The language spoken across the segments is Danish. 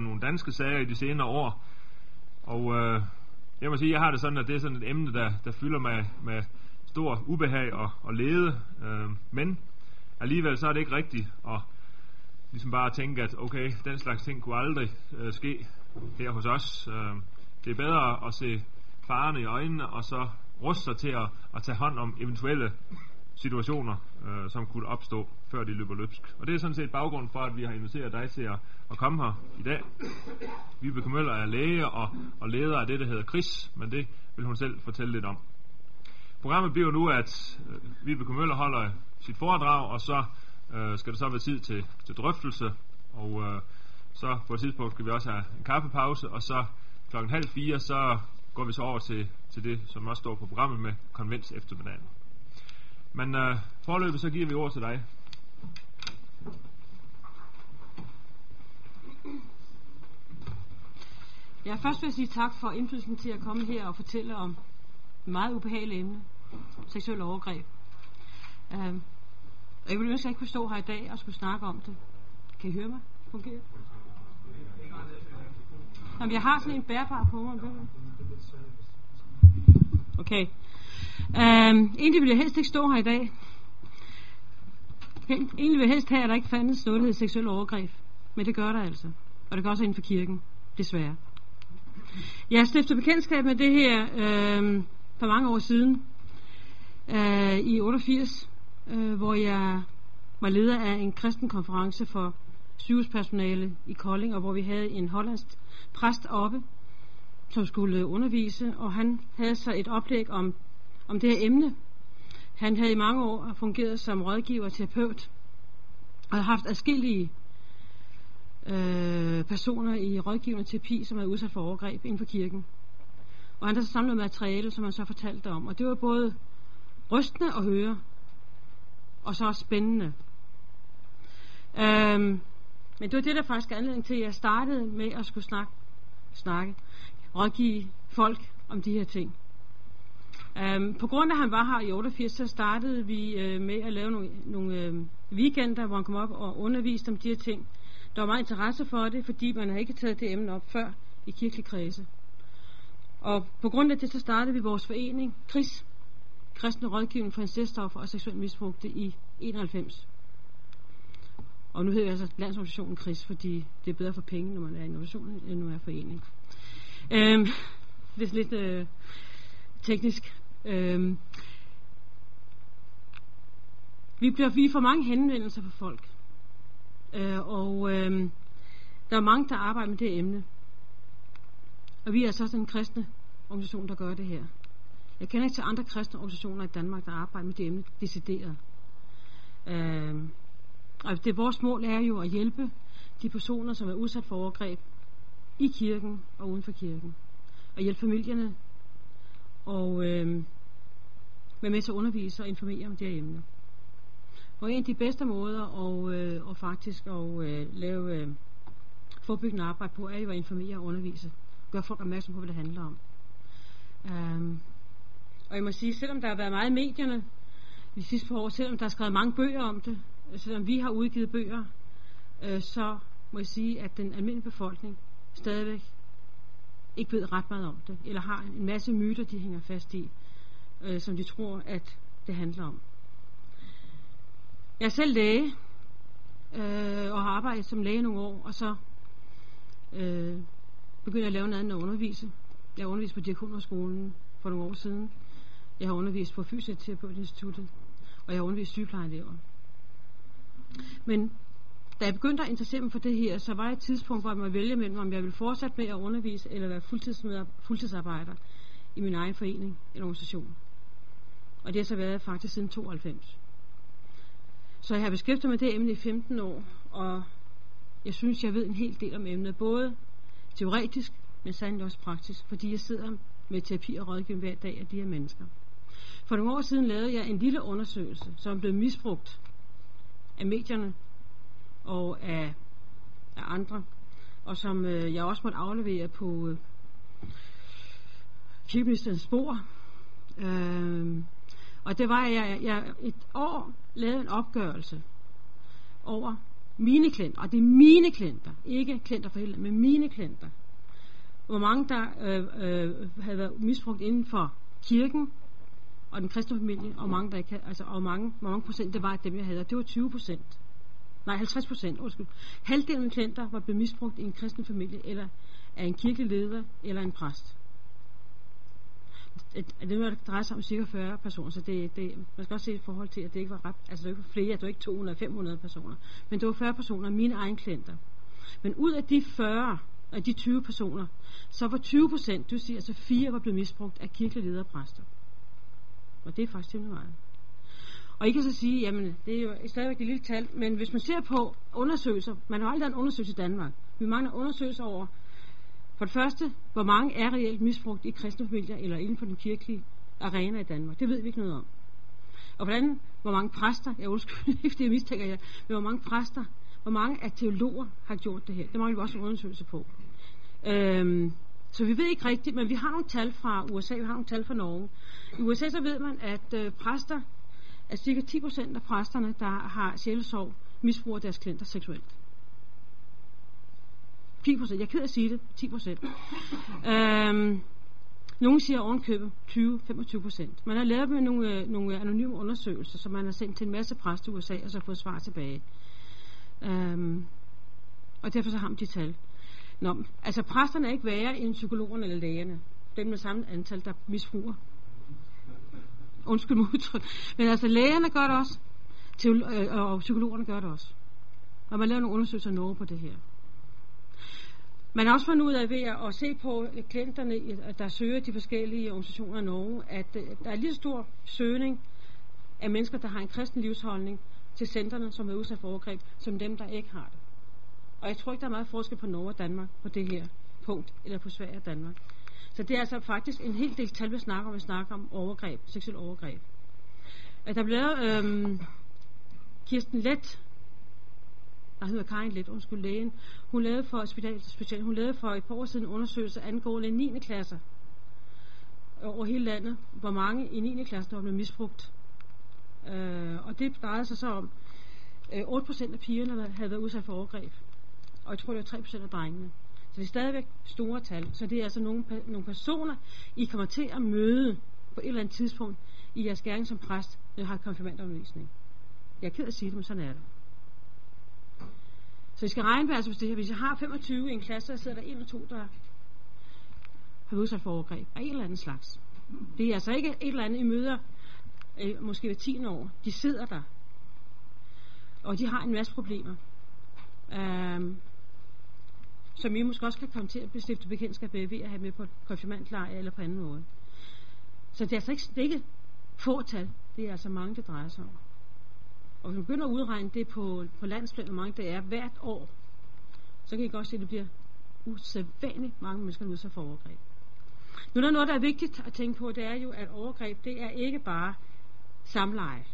nogle danske sager i de senere år. Og øh, jeg må sige, jeg har det sådan, at det er sådan et emne, der, der fylder mig med stor ubehag og, og lede. Øh, men alligevel så er det ikke rigtigt at ligesom bare tænke, at okay, den slags ting kunne aldrig øh, ske her hos os. Øh, det er bedre at se farerne i øjnene og så ruste sig til at, at tage hånd om eventuelle situationer, øh, som kunne opstå, før de løber løbsk. Og det er sådan set baggrund for, at vi har inviteret dig til at, at komme her i dag. Vibeke Møller er læge og, og leder af det, der hedder KRIS, men det vil hun selv fortælle lidt om. Programmet bliver nu, at øh, Vibeke Møller holder sit foredrag, og så øh, skal der så være tid til, til drøftelse, og øh, så på et tidspunkt skal vi også have en kaffepause, og så klokken halv fire, så går vi så over til, til det, som også står på programmet med konvents eftermiddagen. Men øh, forløbet så giver vi ord til dig. Ja, først vil jeg sige tak for indflydelsen til at komme her og fortælle om et meget ubehageligt emne. Seksuel overgreb. Uh, jeg ville ønske, at jeg ikke kunne stå her i dag og skulle snakke om det. Kan I høre mig? Fungerer Jamen, jeg har sådan en bærbar på mig. Okay. Um, egentlig ville jeg helst ikke stå her i dag. Egentlig ville jeg helst have, at der ikke fandtes noget, der seksuel overgreb. Men det gør der altså. Og det gør også inden for kirken. Desværre. Jeg stiftede bekendtskab med det her øh, for mange år siden. Øh, I 88. Øh, hvor jeg var leder af en kristen konference for sygehuspersonale i Kolding. Og hvor vi havde en hollandsk præst oppe som skulle undervise, og han havde så et oplæg om, om det her emne. Han havde i mange år fungeret som rådgiver og terapeut, og har haft adskillige øh, personer i rådgivende terapi, som er udsat for overgreb inden for kirken. Og han har så samlet materiale, som han så fortalte om. Og det var både rystende at høre, og så også spændende. Øhm, men det var det, der faktisk er anledning til, at jeg startede med at skulle snakke, snakke rådgive folk om de her ting. Um, på grund af, at han var her i 88, så startede vi uh, med at lave nogle, nogle uh, weekender, hvor han kom op og underviste om de her ting. Der var meget interesse for det, fordi man havde ikke taget det emne op før i kirkelig kredse. Og på grund af det, så startede vi vores forening, KRIS, Kristne Rådgivning for Incestoffer og Seksuel Misbrugte i 91. Og nu hedder jeg altså Landsorganisationen KRIS, fordi det er bedre for penge, når man er i en organisation, end når man er forening. Øhm, det er lidt øh, teknisk. Øhm, vi bliver vi får mange henvendelser fra folk. Øh, og øh, der er mange, der arbejder med det emne. Og vi er altså så sådan en kristne organisation, der gør det her. Jeg kender ikke til andre kristne organisationer i Danmark, der arbejder med det emne decideret. Øh, og det vores mål er jo at hjælpe de personer, som er udsat for overgreb, i kirken og uden for kirken. Og hjælpe familierne og øh, være med til at undervise og informere om det her emne. Og en af de bedste måder at, øh, at faktisk at øh, lave øh, forebyggende arbejde på, er jo at informere og undervise. Gør folk opmærksom på, hvad det handler om. Um, og jeg må sige, selvom der har været meget i medierne de sidste par år, selvom der er skrevet mange bøger om det, øh, selvom vi har udgivet bøger, øh, så må jeg sige, at den almindelige befolkning stadigvæk ikke ved ret meget om det, eller har en masse myter, de hænger fast i, øh, som de tror, at det handler om. Jeg er selv læge, øh, og har arbejdet som læge nogle år, og så øh, begyndte jeg at lave noget andet at undervise. Jeg har undervist på Diakonerskolen for nogle år siden. Jeg har undervist på Fysioterapeutinstituttet, og jeg har undervist sygeplejeelever. Men da jeg begyndte at interessere mig for det her, så var et tidspunkt, hvor jeg måtte vælge mellem, om jeg ville fortsætte med at undervise, eller være fuldtidsarbejder i min egen forening eller organisation. Og det har så været faktisk siden 92. Så jeg har beskæftiget mig med det emne i 15 år, og jeg synes, jeg ved en hel del om emnet, både teoretisk, men sandelig også praktisk, fordi jeg sidder med terapi og rådgivning hver dag af de her mennesker. For nogle år siden lavede jeg en lille undersøgelse, som blev misbrugt af medierne og af, af andre, og som øh, jeg også måtte aflevere på øh, kirkeministerens spor. Øh, og det var, at jeg, jeg et år lavede en opgørelse over mine klienter, og det er mine klienter, ikke klienter for hele, men mine klienter. Hvor mange der øh, øh, havde været misbrugt inden for kirken og den kristne familie, og mange der ikke havde, altså, og mange, hvor mange procent det var dem, jeg havde, og det var 20 procent. Nej, 50 procent, undskyld. Halvdelen af klienter var blevet misbrugt i en kristen familie, eller af en kirkelig leder, eller en præst det er noget, der drejer sig om cirka 40 personer, så det, det, man skal også se i forhold til, at det ikke var ret, altså det ikke var flere, det var ikke 200 500 personer, men det var 40 personer, mine egne klienter. Men ud af de 40, af de 20 personer, så var 20 procent, du siger, altså fire var blevet misbrugt af kirkelige ledere og præster. Og det er faktisk temmelig meget. Og I kan så sige, jamen det er jo stadigvæk et lille tal, men hvis man ser på undersøgelser, man har aldrig en undersøgelse i Danmark. Vi mangler undersøgelser over for det første, hvor mange er reelt misbrugt i kristne familier eller inden for den kirkelige arena i Danmark? Det ved vi ikke noget om. Og hvordan, hvor mange præster, jeg undskyld, ikke det mistænker jeg, men hvor mange præster, hvor mange af teologer har gjort det her? Det mangler vi også en undersøgelse på. Øhm, så vi ved ikke rigtigt, men vi har nogle tal fra USA, vi har nogle tal fra Norge. I USA så ved man, at øh, præster, at cirka 10% af præsterne, der har sjælesorg, misbruger deres klienter seksuelt. 10 procent. Jeg er ked af at sige det. 10 procent. øhm, nogle siger ovenkøbet 20-25 procent. Man har lavet med nogle, øh, nogle anonyme undersøgelser, som man har sendt til en masse præster i USA, og så fået svar tilbage. Øhm, og derfor så har man de tal. Nå, altså præsterne er ikke værre end psykologerne eller lægerne. Dem med samme antal, der misbruger. Undskyld modtryk. Men altså lægerne gør det også. Til, øh, og psykologerne gør det også. Og man laver nogle undersøgelser i Norge på det her. Man har også fundet ud af ved at se på klienterne, der søger de forskellige organisationer i Norge, at øh, der er lige stor søgning af mennesker, der har en kristen livsholdning til centerne, som er udsat for overgreb, som dem, der ikke har det. Og jeg tror ikke, der er meget forskel på Norge og Danmark på det her punkt, eller på Sverige og Danmark. Så det er altså faktisk en hel del tal, vi snakker om, vi snakker om overgreb, seksuel overgreb. Der blev øhm, Kirsten Let, der hedder Karin Let, undskyld lægen, hun lavede for specielt, hun lavede for et par år siden en undersøgelse angående 9. klasser over hele landet, hvor mange i 9. klasse, der var blevet misbrugt. Øh, og det drejede sig så om, øh, 8% af pigerne havde været udsat for overgreb, og jeg tror, det var 3% af drengene. Så det er stadigvæk store tal. Så det er altså nogle, nogle personer, I kommer til at møde på et eller andet tidspunkt i jeres gerning som præst, når I har konfirmandomvisning. Jeg er ked af at sige det, men sådan er det. Så I skal regne med, altså hvis, det, hvis jeg har 25 i en klasse, så sidder der en eller to, der har udsat for overgreb af en eller anden slags. Det er altså ikke et eller andet, I møder øh, måske ved 10 år. De sidder der. Og de har en masse problemer. Um, som I måske også kan komme til at bestifte bekendtskab med ved at have med på konfirmandlejr eller på anden måde. Så det er altså ikke, det er ikke få tal. Det er altså mange, det drejer sig om. Og hvis man begynder at udregne det på, på landsplan, hvor mange det er hvert år, så kan I godt se, at det bliver usædvanligt mange mennesker udsat for overgreb. Nu er der noget, der er vigtigt at tænke på, det er jo, at overgreb, det er ikke bare samleje.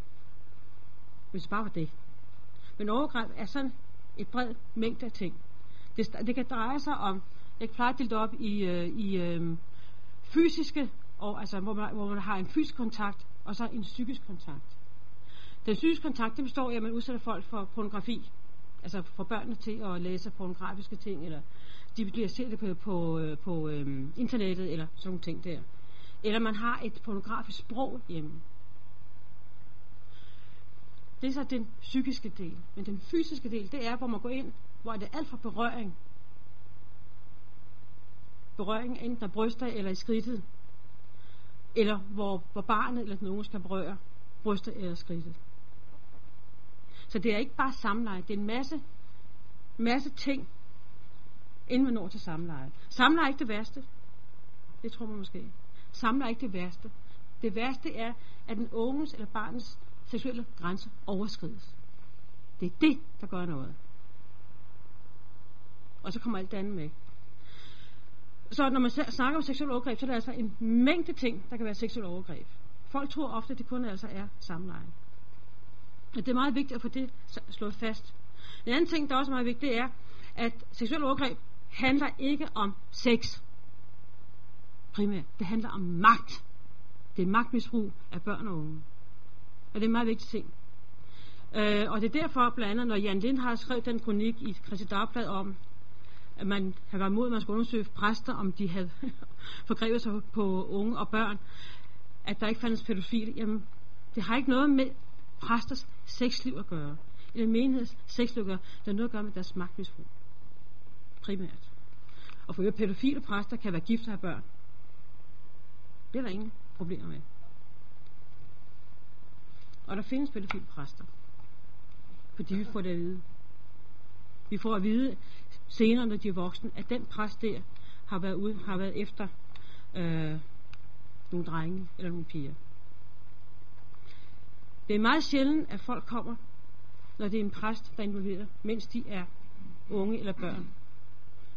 Hvis det bare var det. Men overgreb er sådan et bred mængde af ting. Det, det kan dreje sig om, jeg plejer at dele det op i, øh, i øh, fysiske, og, altså, hvor, man, hvor man har en fysisk kontakt, og så en psykisk kontakt. Den psykiske kontakt, det består i, at man udsætter folk for pornografi. Altså for børnene til at læse pornografiske ting, eller de bliver set det på, på, øh, på øhm, internettet, eller sådan nogle ting der. Eller man har et pornografisk sprog hjemme. Det er så den psykiske del. Men den fysiske del, det er, hvor man går ind, hvor det er alt fra berøring. Berøring enten der bryster eller i skridtet. Eller hvor, hvor barnet eller nogen skal berøre bryster eller skridtet. Så det er ikke bare samleje, det er en masse, masse ting, inden man når til samleje. Samleje er ikke det værste. Det tror man måske. Samleje er ikke det værste. Det værste er, at den unges eller barnets seksuelle grænse overskrides. Det er det, der gør noget. Og så kommer alt det andet med. Så når man snakker om seksuel overgreb, så er der altså en mængde ting, der kan være seksuel overgreb. Folk tror ofte, at det kun altså er samleje. Det er meget vigtigt at få det slået fast. En anden ting, der også er meget vigtigt, det er, at seksuel overgreb handler ikke om sex. Primært. Det handler om magt. Det er magtmisbrug af børn og unge. Og det er en meget vigtig ting. Øh, og det er derfor blandt andet, når Jan Lind har skrevet den kronik i Christi Dagblad om, at man har været imod, at man skulle undersøge præster, om de havde forgrebet sig på unge og børn, at der ikke fandtes pædofil. Jamen, det har ikke noget med præsters sexliv at gøre. Eller menigheds sexliv at gøre. der har noget at gøre med deres magtmisbrug. Primært. Og for øvrigt, pædofile præster kan være gift og have børn. Det er der ingen problemer med. Og der findes pædofile præster. Fordi vi får det at vide. Vi får at vide senere, når de er voksne, at den præst der har været, ude, har været efter øh, nogle drenge eller nogle piger. Det er meget sjældent, at folk kommer, når det er en præst, der involverer, mens de er unge eller børn.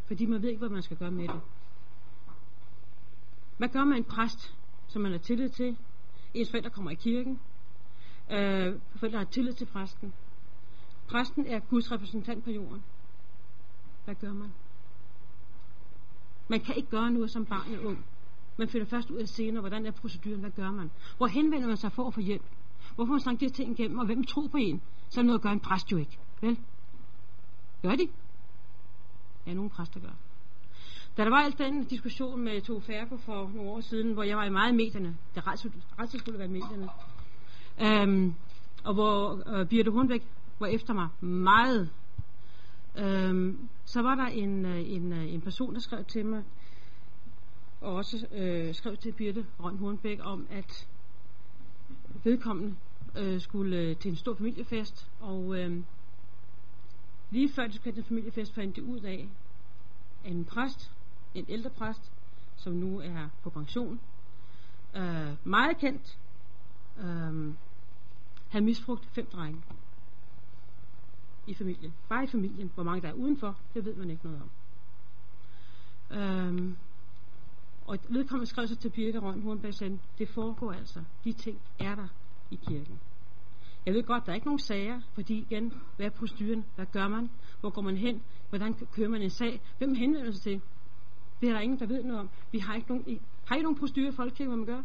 Fordi man ved ikke, hvad man skal gøre med det. Hvad gør man en præst, som man har tillid til? Ens forældre kommer i kirken. Øh, forældre har tillid til præsten. Præsten er Guds repræsentant på jorden. Hvad gør man? Man kan ikke gøre noget som barn eller ung. Man finder først ud af senere, hvordan er proceduren, hvad gør man? Hvor henvender man sig for at få hjælp? Hvorfor man snakke de her ting igennem, og hvem tror på en? Så er noget at gøre en præst jo ikke. Vel? Gør de? Ja, nogle præster gør. Da der var alt den diskussion med Tove Færgo for nogle år siden, hvor jeg var i meget i medierne, det ret skulle være i medierne, øhm, og hvor øh, Birte Hornbæk var efter mig meget, øhm, så var der en, øh, en, øh, en person, der skrev til mig, og også øh, skrev til Birte Røn Hornbæk om, at vedkommende øh, skulle øh, til en stor familiefest, og øh, lige før de skulle til en familiefest, fandt de ud af, at en præst, en ældre præst, som nu er på pension, øh, meget kendt, øh, havde misbrugt fem drenge i familien. Bare i familien. Hvor mange der er udenfor, det ved man ikke noget om. Øh, og vedkommende skrev sig til Birke Røn Hornberg sagde, det foregår altså. De ting er der i kirken. Jeg ved godt, der er ikke nogen sager, fordi igen, hvad er proceduren? Hvad gør man? Hvor går man hen? Hvordan kører man en sag? Hvem henvender sig til? Det er der ingen, der ved noget om. Vi har ikke nogen, har I nogen procedurer i Folkekirken, hvad man gør?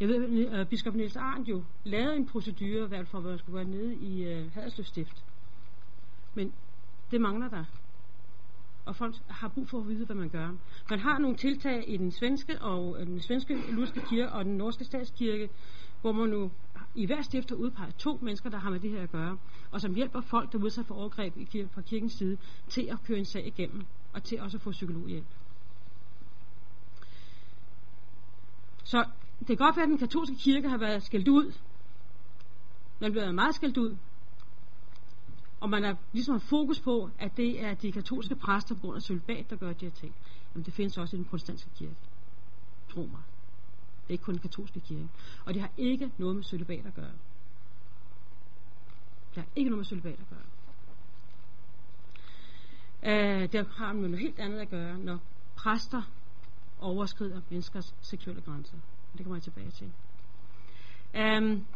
Jeg ved, at øh, biskop Niels Arndt jo lavede en procedure, i hvert fald for, hvad man skulle være nede i uh, Haderslev Stift. Men det mangler der og folk har brug for at vide, hvad man gør. Man har nogle tiltag i den svenske og øh, den svenske lutherske kirke og den norske statskirke, hvor man nu i hver stift har udpeget to mennesker, der har med det her at gøre, og som hjælper folk, der udsat for overgreb i fra kirkens side, til at køre en sag igennem, og til også at få psykologhjælp. Så det kan godt være, at den katolske kirke har været skældt ud. Den er blevet meget skældt ud og man ligesom har ligesom fokus på, at det er de katolske præster på grund af sølibat, der gør de her ting. Jamen det findes også i den protestantiske kirke. Tro mig. Det er ikke kun den katolske kirke. Og det har ikke noget med sølibat at gøre. Det har ikke noget med sølibat at gøre. Øh, det har med noget helt andet at gøre, når præster overskrider menneskers seksuelle grænser. Det kommer jeg tilbage til. Um,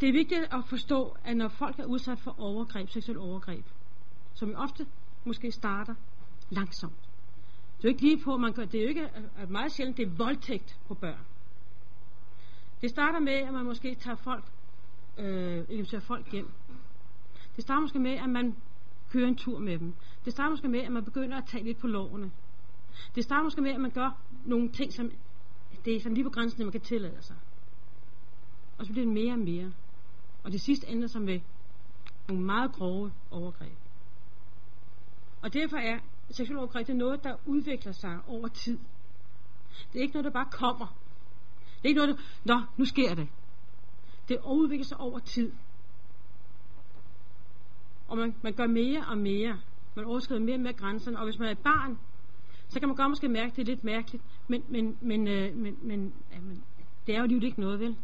det er vigtigt at forstå, at når folk er udsat for overgreb, seksuel overgreb, som jo ofte måske starter langsomt. Det er jo ikke lige på, man gør, det er jo ikke at meget sjældent, det er voldtægt på børn. Det starter med, at man måske tager folk, øh, inviterer folk hjem. Det starter måske med, at man kører en tur med dem. Det starter måske med, at man begynder at tage lidt på lovene. Det starter måske med, at man gør nogle ting, som det er sådan lige på grænsen, at man kan tillade sig. Og så bliver det mere og mere. Og det sidste ender som med nogle meget grove overgreb. Og derfor er seksuel overgreb det er noget, der udvikler sig over tid. Det er ikke noget, der bare kommer. Det er ikke noget, der, nå, nu sker det. Det udvikler sig over tid. Og man, man gør mere og mere. Man overskrider mere og mere grænserne. Og hvis man er et barn, så kan man godt måske mærke, at det er lidt mærkeligt. Men, men, men, øh, men, men, ja, men det er jo lige ikke noget, vel?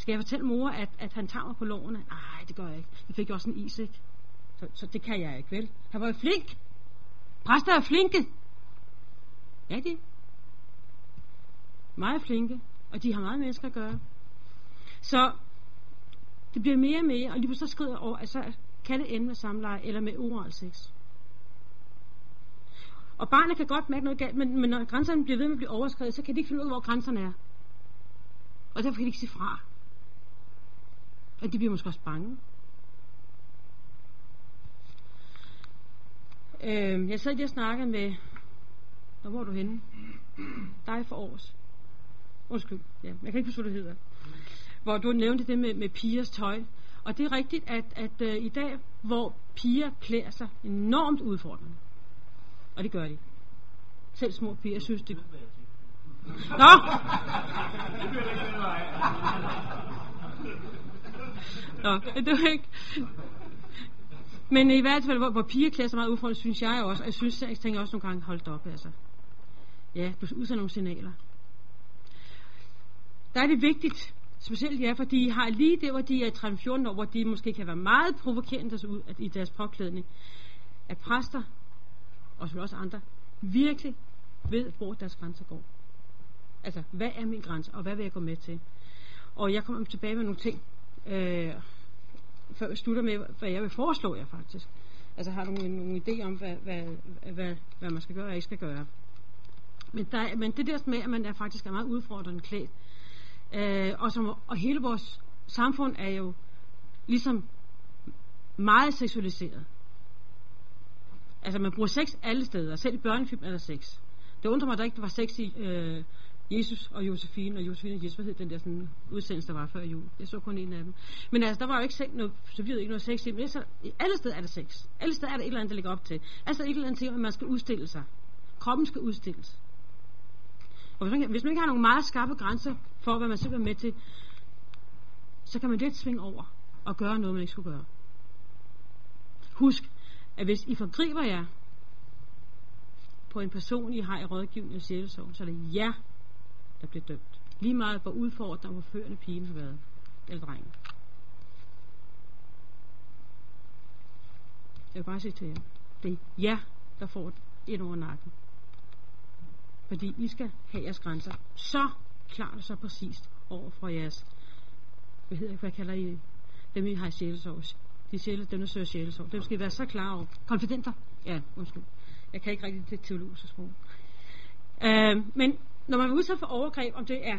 Skal jeg fortælle mor, at, at han tager mig på lårene? Nej, det gør jeg ikke. Jeg fik jo også en is, ikke? Så, så det kan jeg ikke, vel? Han var jo flink. Præster er flinke. Ja, de. Meget flinke. Og de har meget mennesker at gøre. Så det bliver mere og mere, og lige så skrider over, altså kan det ende med samleje eller med oral sex. Og barnet kan godt mærke noget galt, men, men når grænserne bliver ved med at blive overskrevet, så kan de ikke finde ud af, hvor grænserne er. Og derfor kan de ikke sige fra. Og de bliver måske også bange. Øh, jeg sad lige og snakkede med... Hvor var du henne? Dig for års. Undskyld, ja, jeg kan ikke forstå, hvad det hedder. Hvor du nævnte det med, med pigers tøj. Og det er rigtigt, at, at øh, i dag, hvor piger klæder sig enormt udfordrende, og det gør de. Selv små piger synes det. Nå! Nå, det var ikke... Men i hvert fald, hvor, hvor piger klæder sig meget udfordrende, synes jeg også, og jeg synes, jeg tænker også nogle gange, holdt op, altså. Ja, du udsender nogle signaler. Der er det vigtigt, specielt ja, fordi de har lige det, hvor de er 13-14 år, hvor de måske kan være meget provokerende altså, ud i deres påklædning, at præster, og også andre, virkelig ved, hvor deres grænser går. Altså, hvad er min grænse, og hvad vil jeg gå med til? Og jeg kommer tilbage med nogle ting, øh, før jeg slutter med, hvad jeg vil foreslå jer faktisk. Altså har du nogle, nogle idéer om, hvad, hvad, hvad, hvad man skal gøre og ikke skal gøre. Men, der, men det der med, at man er faktisk er meget udfordrende klædt, øh, og, som, og hele vores samfund er jo ligesom meget seksualiseret. Altså man bruger sex alle steder, selv i børnefilm er der sex. Det undrer mig, at der ikke var sex i øh, Jesus og Josefine, og Josefine og Jesus, hvad hed den der sådan, udsendelse, der var før jul? Jeg så kun en af dem. Men altså, der var jo ikke sex, noget, så vi ikke noget sex i, men så, alle steder er der sex. Alle steder er der et eller andet, der ligger op til. Altså et eller andet ting, at man skal udstille sig. Kroppen skal udstilles. Og hvis man, hvis man ikke har nogle meget skarpe grænser for, hvad man selv er med til, så kan man let svinge over og gøre noget, man ikke skulle gøre. Husk, at hvis I forgriber jer på en person, I har i rådgivning og sjælesorg, så er det jer, der bliver dømt. Lige meget hvor udfordret og hvor førende pigen har været. Eller drengen. Jeg vil bare sige til jer. Det er jer, der får et over nakken. Fordi I skal have jeres grænser så klart og så præcist over for jeres, hvad hedder hvad kalder I dem, I har i sjælesorg. De sjæle, dem, der søger sjælesorg. Dem skal I være så klar over. Konfidenter? Ja, undskyld. Jeg kan ikke rigtig det teologiske sprog. Øh, men når man er udsat for overgreb, om det er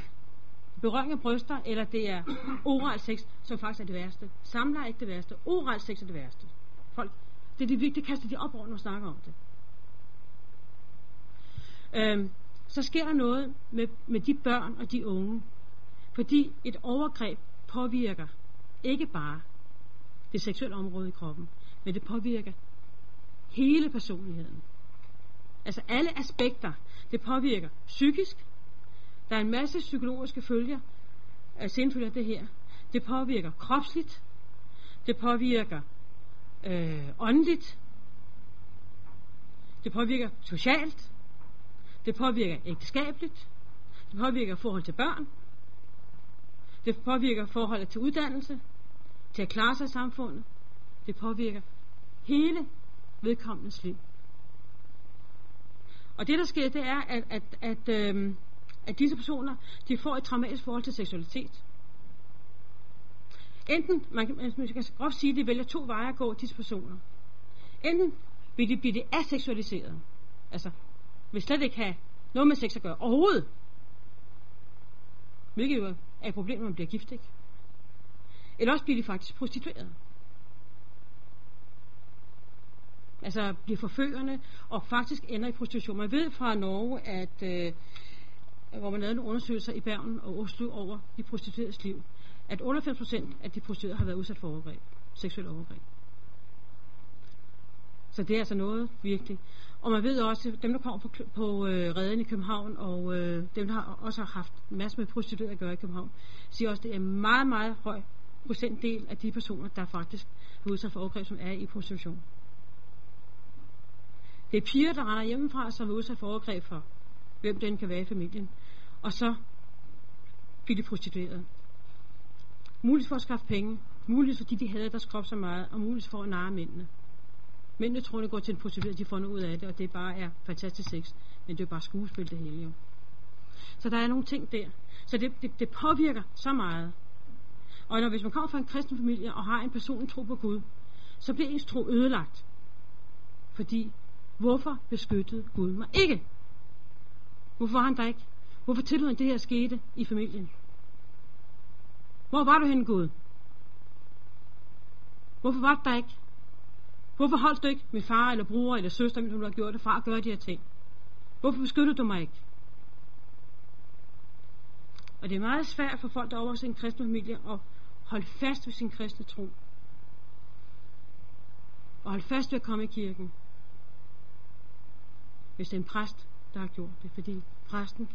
berøring af bryster, eller det er oral sex, som faktisk er det værste. Samler er ikke det værste. Oral sex er det værste. Folk, det er det vigtige, kaster de op over, når man snakker om det. Øhm, så sker der noget med, med de børn og de unge. Fordi et overgreb påvirker ikke bare det seksuelle område i kroppen, men det påvirker hele personligheden. Altså alle aspekter. Det påvirker psykisk. Der er en masse psykologiske følger, af senfølger af det her. Det påvirker kropsligt. Det påvirker øh, åndeligt. Det påvirker socialt. Det påvirker ægteskabeligt. Det påvirker forhold til børn. Det påvirker forholdet til uddannelse, til at klare sig i samfundet. Det påvirker hele vedkommendes liv. Og det der sker, det er, at, at, at, øh, at disse personer, de får et traumatisk forhold til seksualitet. Enten, man kan, man kan groft sige, at de vælger to veje at gå, disse personer. Enten vil de blive det aseksualiseret, altså vil slet ikke have noget med sex at gøre overhovedet. Hvilket jo er et problem, når man bliver gift, ikke? Eller også bliver de faktisk prostitueret. Altså bliver forførende og faktisk ender i prostitution. Man ved fra Norge, at øh, hvor man lavede nogle undersøgelser i Bergen og Oslo over de prostitueredes liv, at 98% af de prostituerede har været udsat for overgreb, seksuel overgreb. Så det er altså noget virkelig. Og man ved også, dem der kommer på, på øh, redden i København, og øh, dem der har også har haft masser med prostituerede at gøre i København, siger også, at det er en meget, meget høj procentdel af de personer, der faktisk er udsat for overgreb, som er i prostitution. Det er piger, der render hjemmefra, som er udsat for overgreb for, hvem den kan være i familien. Og så bliver de prostitueret. Muligvis for at skaffe penge. Muligvis fordi de havde deres krop så meget. Og muligvis for at narre mændene. Mændene tror, det går til en prostitueret, de får noget ud af det, og det bare er fantastisk sex. Men det er bare skuespil det hele jo. Så der er nogle ting der. Så det, det, det påvirker så meget. Og når, hvis man kommer fra en kristen familie og har en person tro på Gud, så bliver ens tro ødelagt. Fordi Hvorfor beskyttede Gud mig ikke? Hvorfor var han der ikke? Hvorfor tillod han det her skete i familien? Hvor var du henne, Gud? Hvorfor var du der ikke? Hvorfor holdt du ikke min far eller bror eller søster, når du har gjort det, fra at gøre de her ting? Hvorfor beskyttede du mig ikke? Og det er meget svært for folk, der er over sin kristne familie, at holde fast ved sin kristne tro. Og holde fast ved at komme i kirken. Hvis det er en præst, der har gjort det, fordi præsten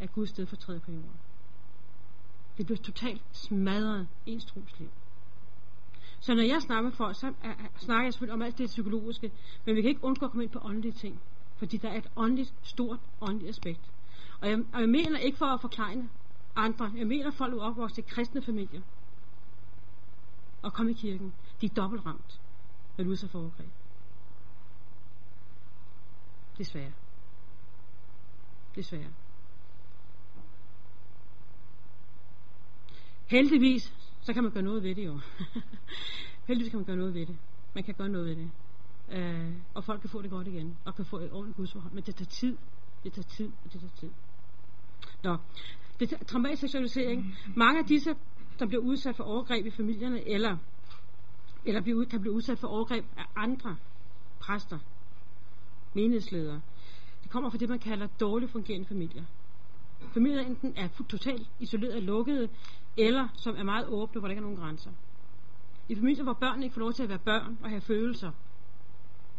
er Guds sted for tredje på jorden. Det bliver totalt smadret ens trosliv. Så når jeg snakker med folk, så er, snakker jeg selvfølgelig om alt det psykologiske, men vi kan ikke undgå at komme ind på åndelige ting, fordi der er et åndeligt, stort åndeligt aspekt. Og jeg, og jeg mener ikke for at forklare andre, jeg mener folk er opvokset i kristne familier, og komme i kirken, de er dobbeltramt, når du er så for overgreb. Desværre. Desværre. Heldigvis, så kan man gøre noget ved det jo. Heldigvis kan man gøre noget ved det. Man kan gøre noget ved det. Øh, og folk kan få det godt igen, og kan få et ordentligt gudsforhold. Men det tager tid. Det tager tid, og det tager tid. Nå, det er traumatisk seksualisering. Mange af disse, der bliver udsat for overgreb i familierne, eller, eller bliver, kan blive udsat for overgreb af andre præster, menighedsledere, det kommer fra det, man kalder dårligt fungerende familier. Familier enten er totalt isoleret og lukkede, eller som er meget åbne, hvor der ikke er nogen grænser. I familier, hvor børn ikke får lov til at være børn og have følelser.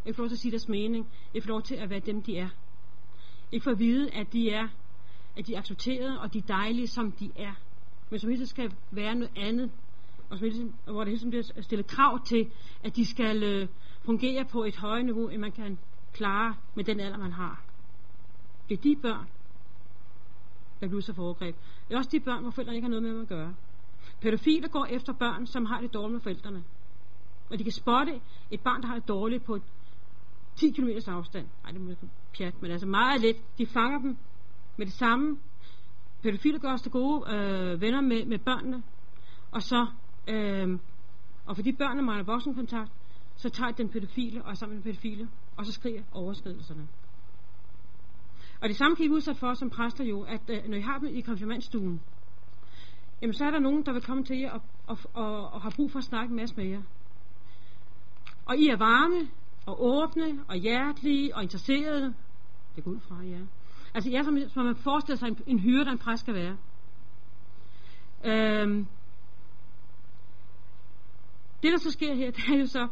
Ikke får lov til at sige deres mening. Ikke får lov til at være dem, de er. Ikke får at vide, at de er, at de er accepteret, og de er dejlige, som de er. Men som hele skal være noget andet. Og som hele, hvor det hele bliver stillet krav til, at de skal øh, fungere på et højere niveau, end man kan klare med den alder, man har. Det er de børn, der bliver så for overgreb. Det er også de børn, hvor forældrene ikke har noget med dem at gøre. Pædofiler går efter børn, som har det dårligt med forældrene. Og de kan spotte et barn, der har det dårligt på 10 km afstand. Nej, det er måske pjat, men altså meget lidt. De fanger dem med det samme. Pædofiler gør også gode øh, venner med, med børnene. Og så, øh, og fordi børnene mangler voksenkontakt, så tager den pædofile og er sammen med den pædofile, og så skriger overskridelserne. Og det samme kan I udsat for som præster jo, at øh, når I har dem i konfirmandstuen, jamen så er der nogen, der vil komme til jer og, og, og, og har brug for at snakke en masse med jer. Og I er varme, og åbne, og hjertelige, og interesserede. Det går ud fra jer. Altså jeg som, som man forestiller sig en, en hyre, der en præst skal være. Øhm, det der så sker her, det er jo så,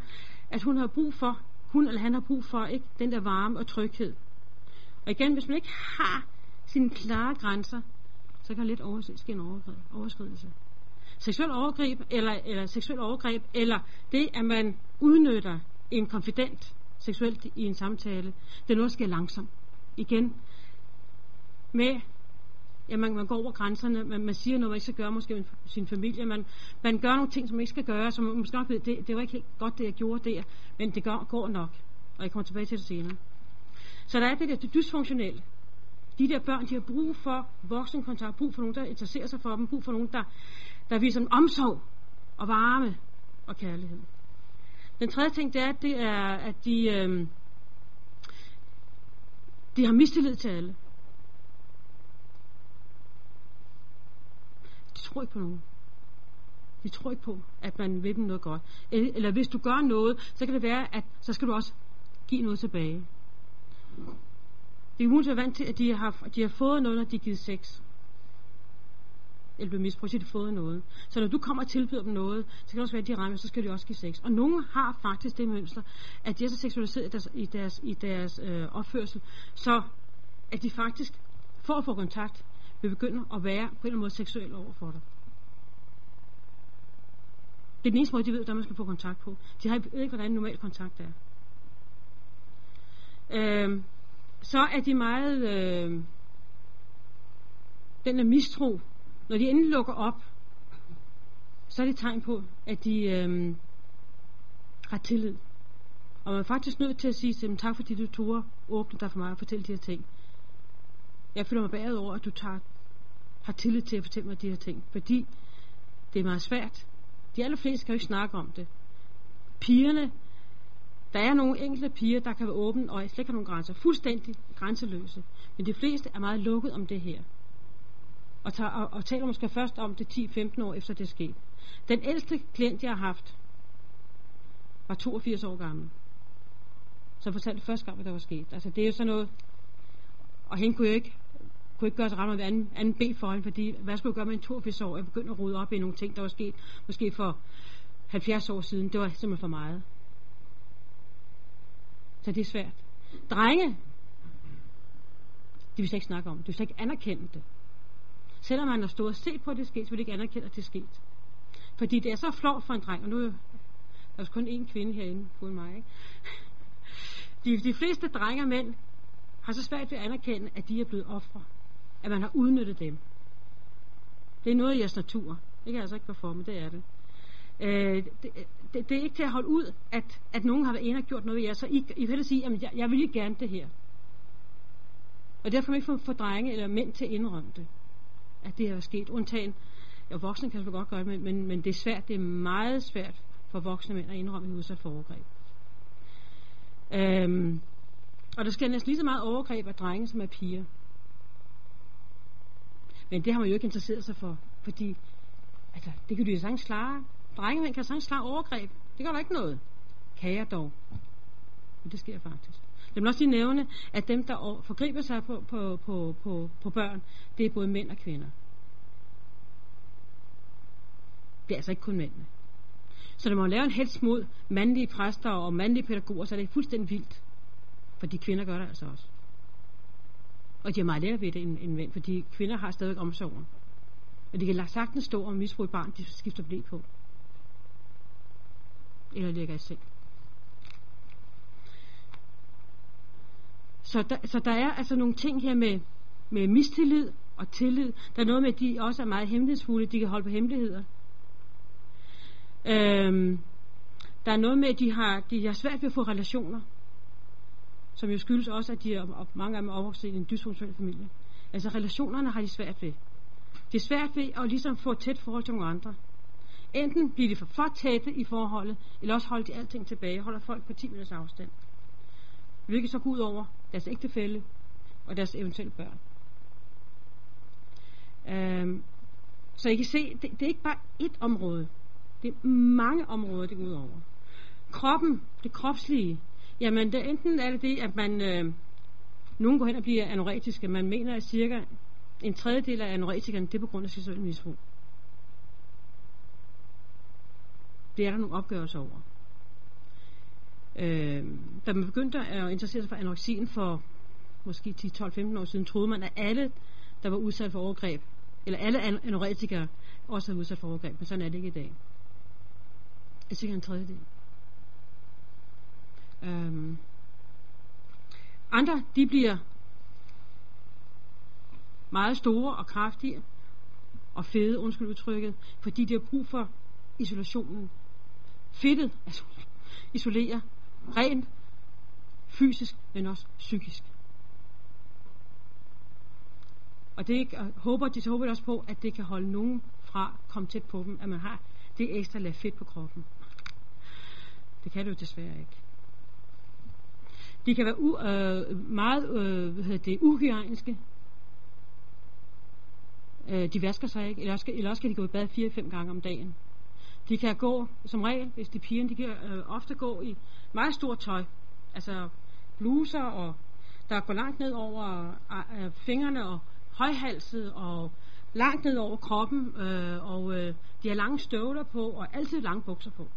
at hun har brug for, hun eller han har brug for, ikke den der varme og tryghed. Og igen, hvis man ikke har sine klare grænser, så kan lidt ske en overskridelse. Seksuel overgreb, eller, eller seksuel overgreb, eller det, at man udnytter en konfident seksuelt i en samtale, det er noget, der sker langsomt. Igen, med, ja, man, man går over grænserne, man, man siger noget, man ikke skal gøre måske med sin familie, man, man gør nogle ting, som man ikke skal gøre, som man måske nok ved, det, det var ikke helt godt, det jeg gjorde der, men det går, går nok, og jeg kommer tilbage til det senere. Så der er det der det dysfunktionelle. De der børn, de har brug for voksenkontakt, brug for nogen, der interesserer sig for dem, brug for nogen, der, der viser dem omsorg og varme og kærlighed. Den tredje ting, det er, det er at de, øh, de har mistillid til alle. De tror ikke på nogen. De tror ikke på, at man vil dem noget godt. Eller, eller hvis du gør noget, så kan det være, at så skal du også give noget tilbage. Det er umuligt at være vant til, at de har, de har fået noget, når de har givet sex. Eller blevet misbrugt, de har fået noget. Så når du kommer og tilbyder dem noget, så kan det også være, at de regner, så skal de også give sex. Og nogle har faktisk det mønster, at de er så seksualiseret i deres, i deres, i deres øh, opførsel, så at de faktisk, for at få kontakt, vil begynde at være på en eller anden måde seksuel over for dig. Det er den eneste måde, de ved, hvordan man skal få kontakt på. De har ikke, hvordan normal kontakt er øh, så er de meget øh, den der mistro. Når de endelig lukker op, så er det tegn på, at de øh, har tillid. Og man er faktisk nødt til at sige til dem, tak fordi du tog åbne dig for mig og fortælle de her ting. Jeg føler mig bæret over, at du tager, har tillid til at fortælle mig de her ting. Fordi det er meget svært. De allerfleste kan jo ikke snakke om det. Pigerne der er nogle enkelte piger, der kan være åbne og slet ikke har nogen grænser. Fuldstændig grænseløse. Men de fleste er meget lukket om det her. og, tager, og, og taler måske først om det 10-15 år efter det er sket. Den ældste klient, jeg har haft, var 82 år gammel. Så fortalte første gang, hvad der var sket. Altså det er jo sådan noget, og hende kunne jo ikke, kunne ikke gøre så ret med anden, anden B for hende, fordi hvad skulle jeg gøre med en 82 år? Jeg begyndte at rode op i nogle ting, der var sket måske for 70 år siden. Det var simpelthen for meget. Så det er svært. Drenge, de vil slet ikke snakke om det. De vil slet ikke anerkende det. Selvom man har stået og set på, at det er sket, så vil de ikke anerkende, at det er sket. Fordi det er så flot for en dreng, og nu er der kun én kvinde herinde, uden mig, ikke? De, de fleste drenge og mænd har så svært ved at anerkende, at de er blevet ofre. At man har udnyttet dem. Det er noget i jeres natur. Det kan jeg altså ikke performe, det er det. Øh, det, det, det er ikke til at holde ud, at, at nogen har været inde og gjort noget ved jer, så I, I vil sige, at jeg, jeg vil ikke gerne det her. Og derfor kan man ikke få, få drenge eller mænd til at indrømme det, at det er sket. Undtagen, ja, voksne kan så godt gøre det, men, men det er svært, det er meget svært for voksne mænd at indrømme, at de udsat for overgreb. Øhm, og der sker næsten lige så meget overgreb af drenge, som af piger. Men det har man jo ikke interesseret sig for, fordi altså, det kan du jo sagtens klare. Drengemænd kan sagtens klare overgreb. Det gør der ikke noget. Kan jeg dog. Men det sker faktisk. Jeg vil også lige nævne, at dem, der forgriber sig på, på, på, på, på børn, det er både mænd og kvinder. Det er altså ikke kun mændene. Så når man laver en hets mod mandlige præster og mandlige pædagoger, så er det fuldstændig vildt. For de kvinder gør det altså også. Og de har meget lettere ved det end, end mænd, fordi kvinder har stadig omsorgen. Og de kan sagtens stå og misbruge et barn, de skifter blæ på. Eller ligger i seng. Så der, så der er altså nogle ting her med, med mistillid og tillid. Der er noget med, at de også er meget hemmelighedsfulde. De kan holde på hemmeligheder. Øhm, der er noget med, at de har, de har svært ved at få relationer. Som jo skyldes også, at de er, og mange af dem er opvokset i en dysfunktionel familie. Altså relationerne har de svært ved. Det er svært ved at ligesom få et tæt forhold til nogle andre. Enten bliver de for, for tætte i forholdet, eller også holder de alting tilbage, holder folk på 10 minutters afstand. Hvilket så går ud over deres ægtefælle og deres eventuelle børn. Øhm, så I kan se, det, det er ikke bare ét område. Det er mange områder, det går ud over. Kroppen, det kropslige, jamen det, enten er det det, at man, øh, nogen går hen og bliver anoretiske. Man mener, at cirka en tredjedel af anoretikerne, det er på grund af seksuel misbrug. Det er der nogle opgørelser over. Øh, da man begyndte at interessere sig for anoreksien for måske 10-12-15 år siden, troede man, at alle, der var udsat for overgreb, eller alle anoretikere, også havde udsat for overgreb, men sådan er det ikke i dag. Det er en tredjedel. Øhm. Andre, de bliver meget store og kraftige og fede, undskyld udtrykket, fordi de har brug for isolationen. Fedtet, altså isolerer rent fysisk, men også psykisk. Og det og håber de så håber også på, at det kan holde nogen fra at komme tæt på dem, at man har det ekstra lag fedt på kroppen. Det kan det jo desværre ikke. De kan være u, øh, meget øh, hvad hedder det, uhygiejniske. Øh, de vasker sig ikke, eller også, eller også kan de gå i bad 4-5 gange om dagen. De kan gå, som regel, hvis de er piger, de kan øh, ofte gå i meget stort tøj. Altså bluser, og der går langt ned over øh, fingrene, og højhalset, og langt ned over kroppen, øh, og øh, de har lange støvler på, og altid lange bukser på.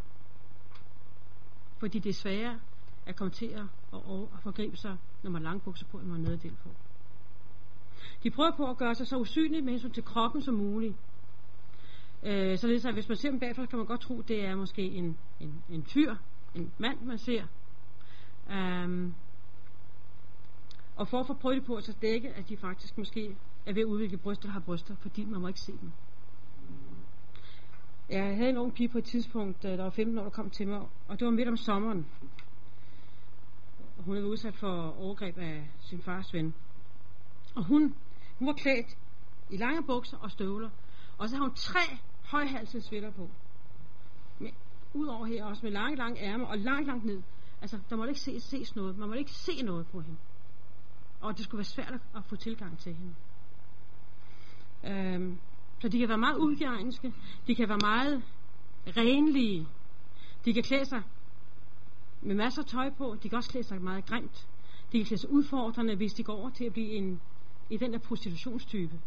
Fordi det er sværere at komme til at, og, at forgribe sig, når man har lange bukser på, og man har nederdel på. De prøver på at gøre sig så usynlige med hensyn til kroppen som muligt. Øh, således at hvis man ser dem bagfra, kan man godt tro, det er måske en, en, en fyr, en mand, man ser. Um, og for at få prøvet på at så dække, at de faktisk måske er ved at udvikle bryster, der har bryster, fordi man må ikke se dem. Jeg havde en ung pige på et tidspunkt, øh, der var 15 år, der kom til mig, og det var midt om sommeren. Hun havde udsat for overgreb af sin fars ven. Og hun, hun var klædt i lange bukser og støvler, og så har hun tre højhalsede svitter på. Med, Udover her også med lange, lange ærmer og langt, langt ned. Altså, der måtte ikke ses, ses noget. Man måtte ikke se noget på hende. Og det skulle være svært at få tilgang til hende. Øhm, så de kan være meget uhygiejniske, de kan være meget renlige, de kan klæde sig med masser af tøj på, de kan også klæde sig meget grimt, de kan klæde sig udfordrende, hvis de går over til at blive en, i den der prostitutionstype.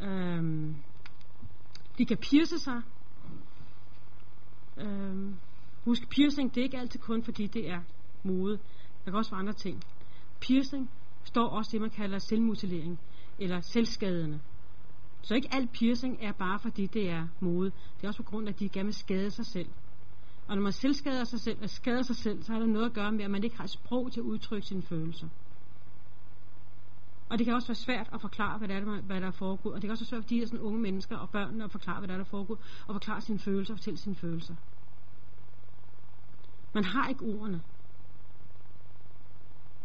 Øhm, de kan pierce sig. Øhm, husk, piercing det er ikke altid kun fordi det er mode. Der kan også være andre ting. Piercing står også det, man kalder selvmutilering eller selvskadende. Så ikke alt piercing er bare fordi det er mode. Det er også på grund af, at de gerne vil skade sig selv. Og når man selv skader sig selv, og skader sig selv, så har det noget at gøre med, at man ikke har et sprog til at udtrykke sine følelser. Og det kan også være svært at forklare, hvad der er, hvad der er foregået. Og det kan også være svært for de her sådan unge mennesker og børnene at forklare, hvad der er, der er foregået. Og forklare sine følelser og fortælle sine følelser. Man har ikke ordene.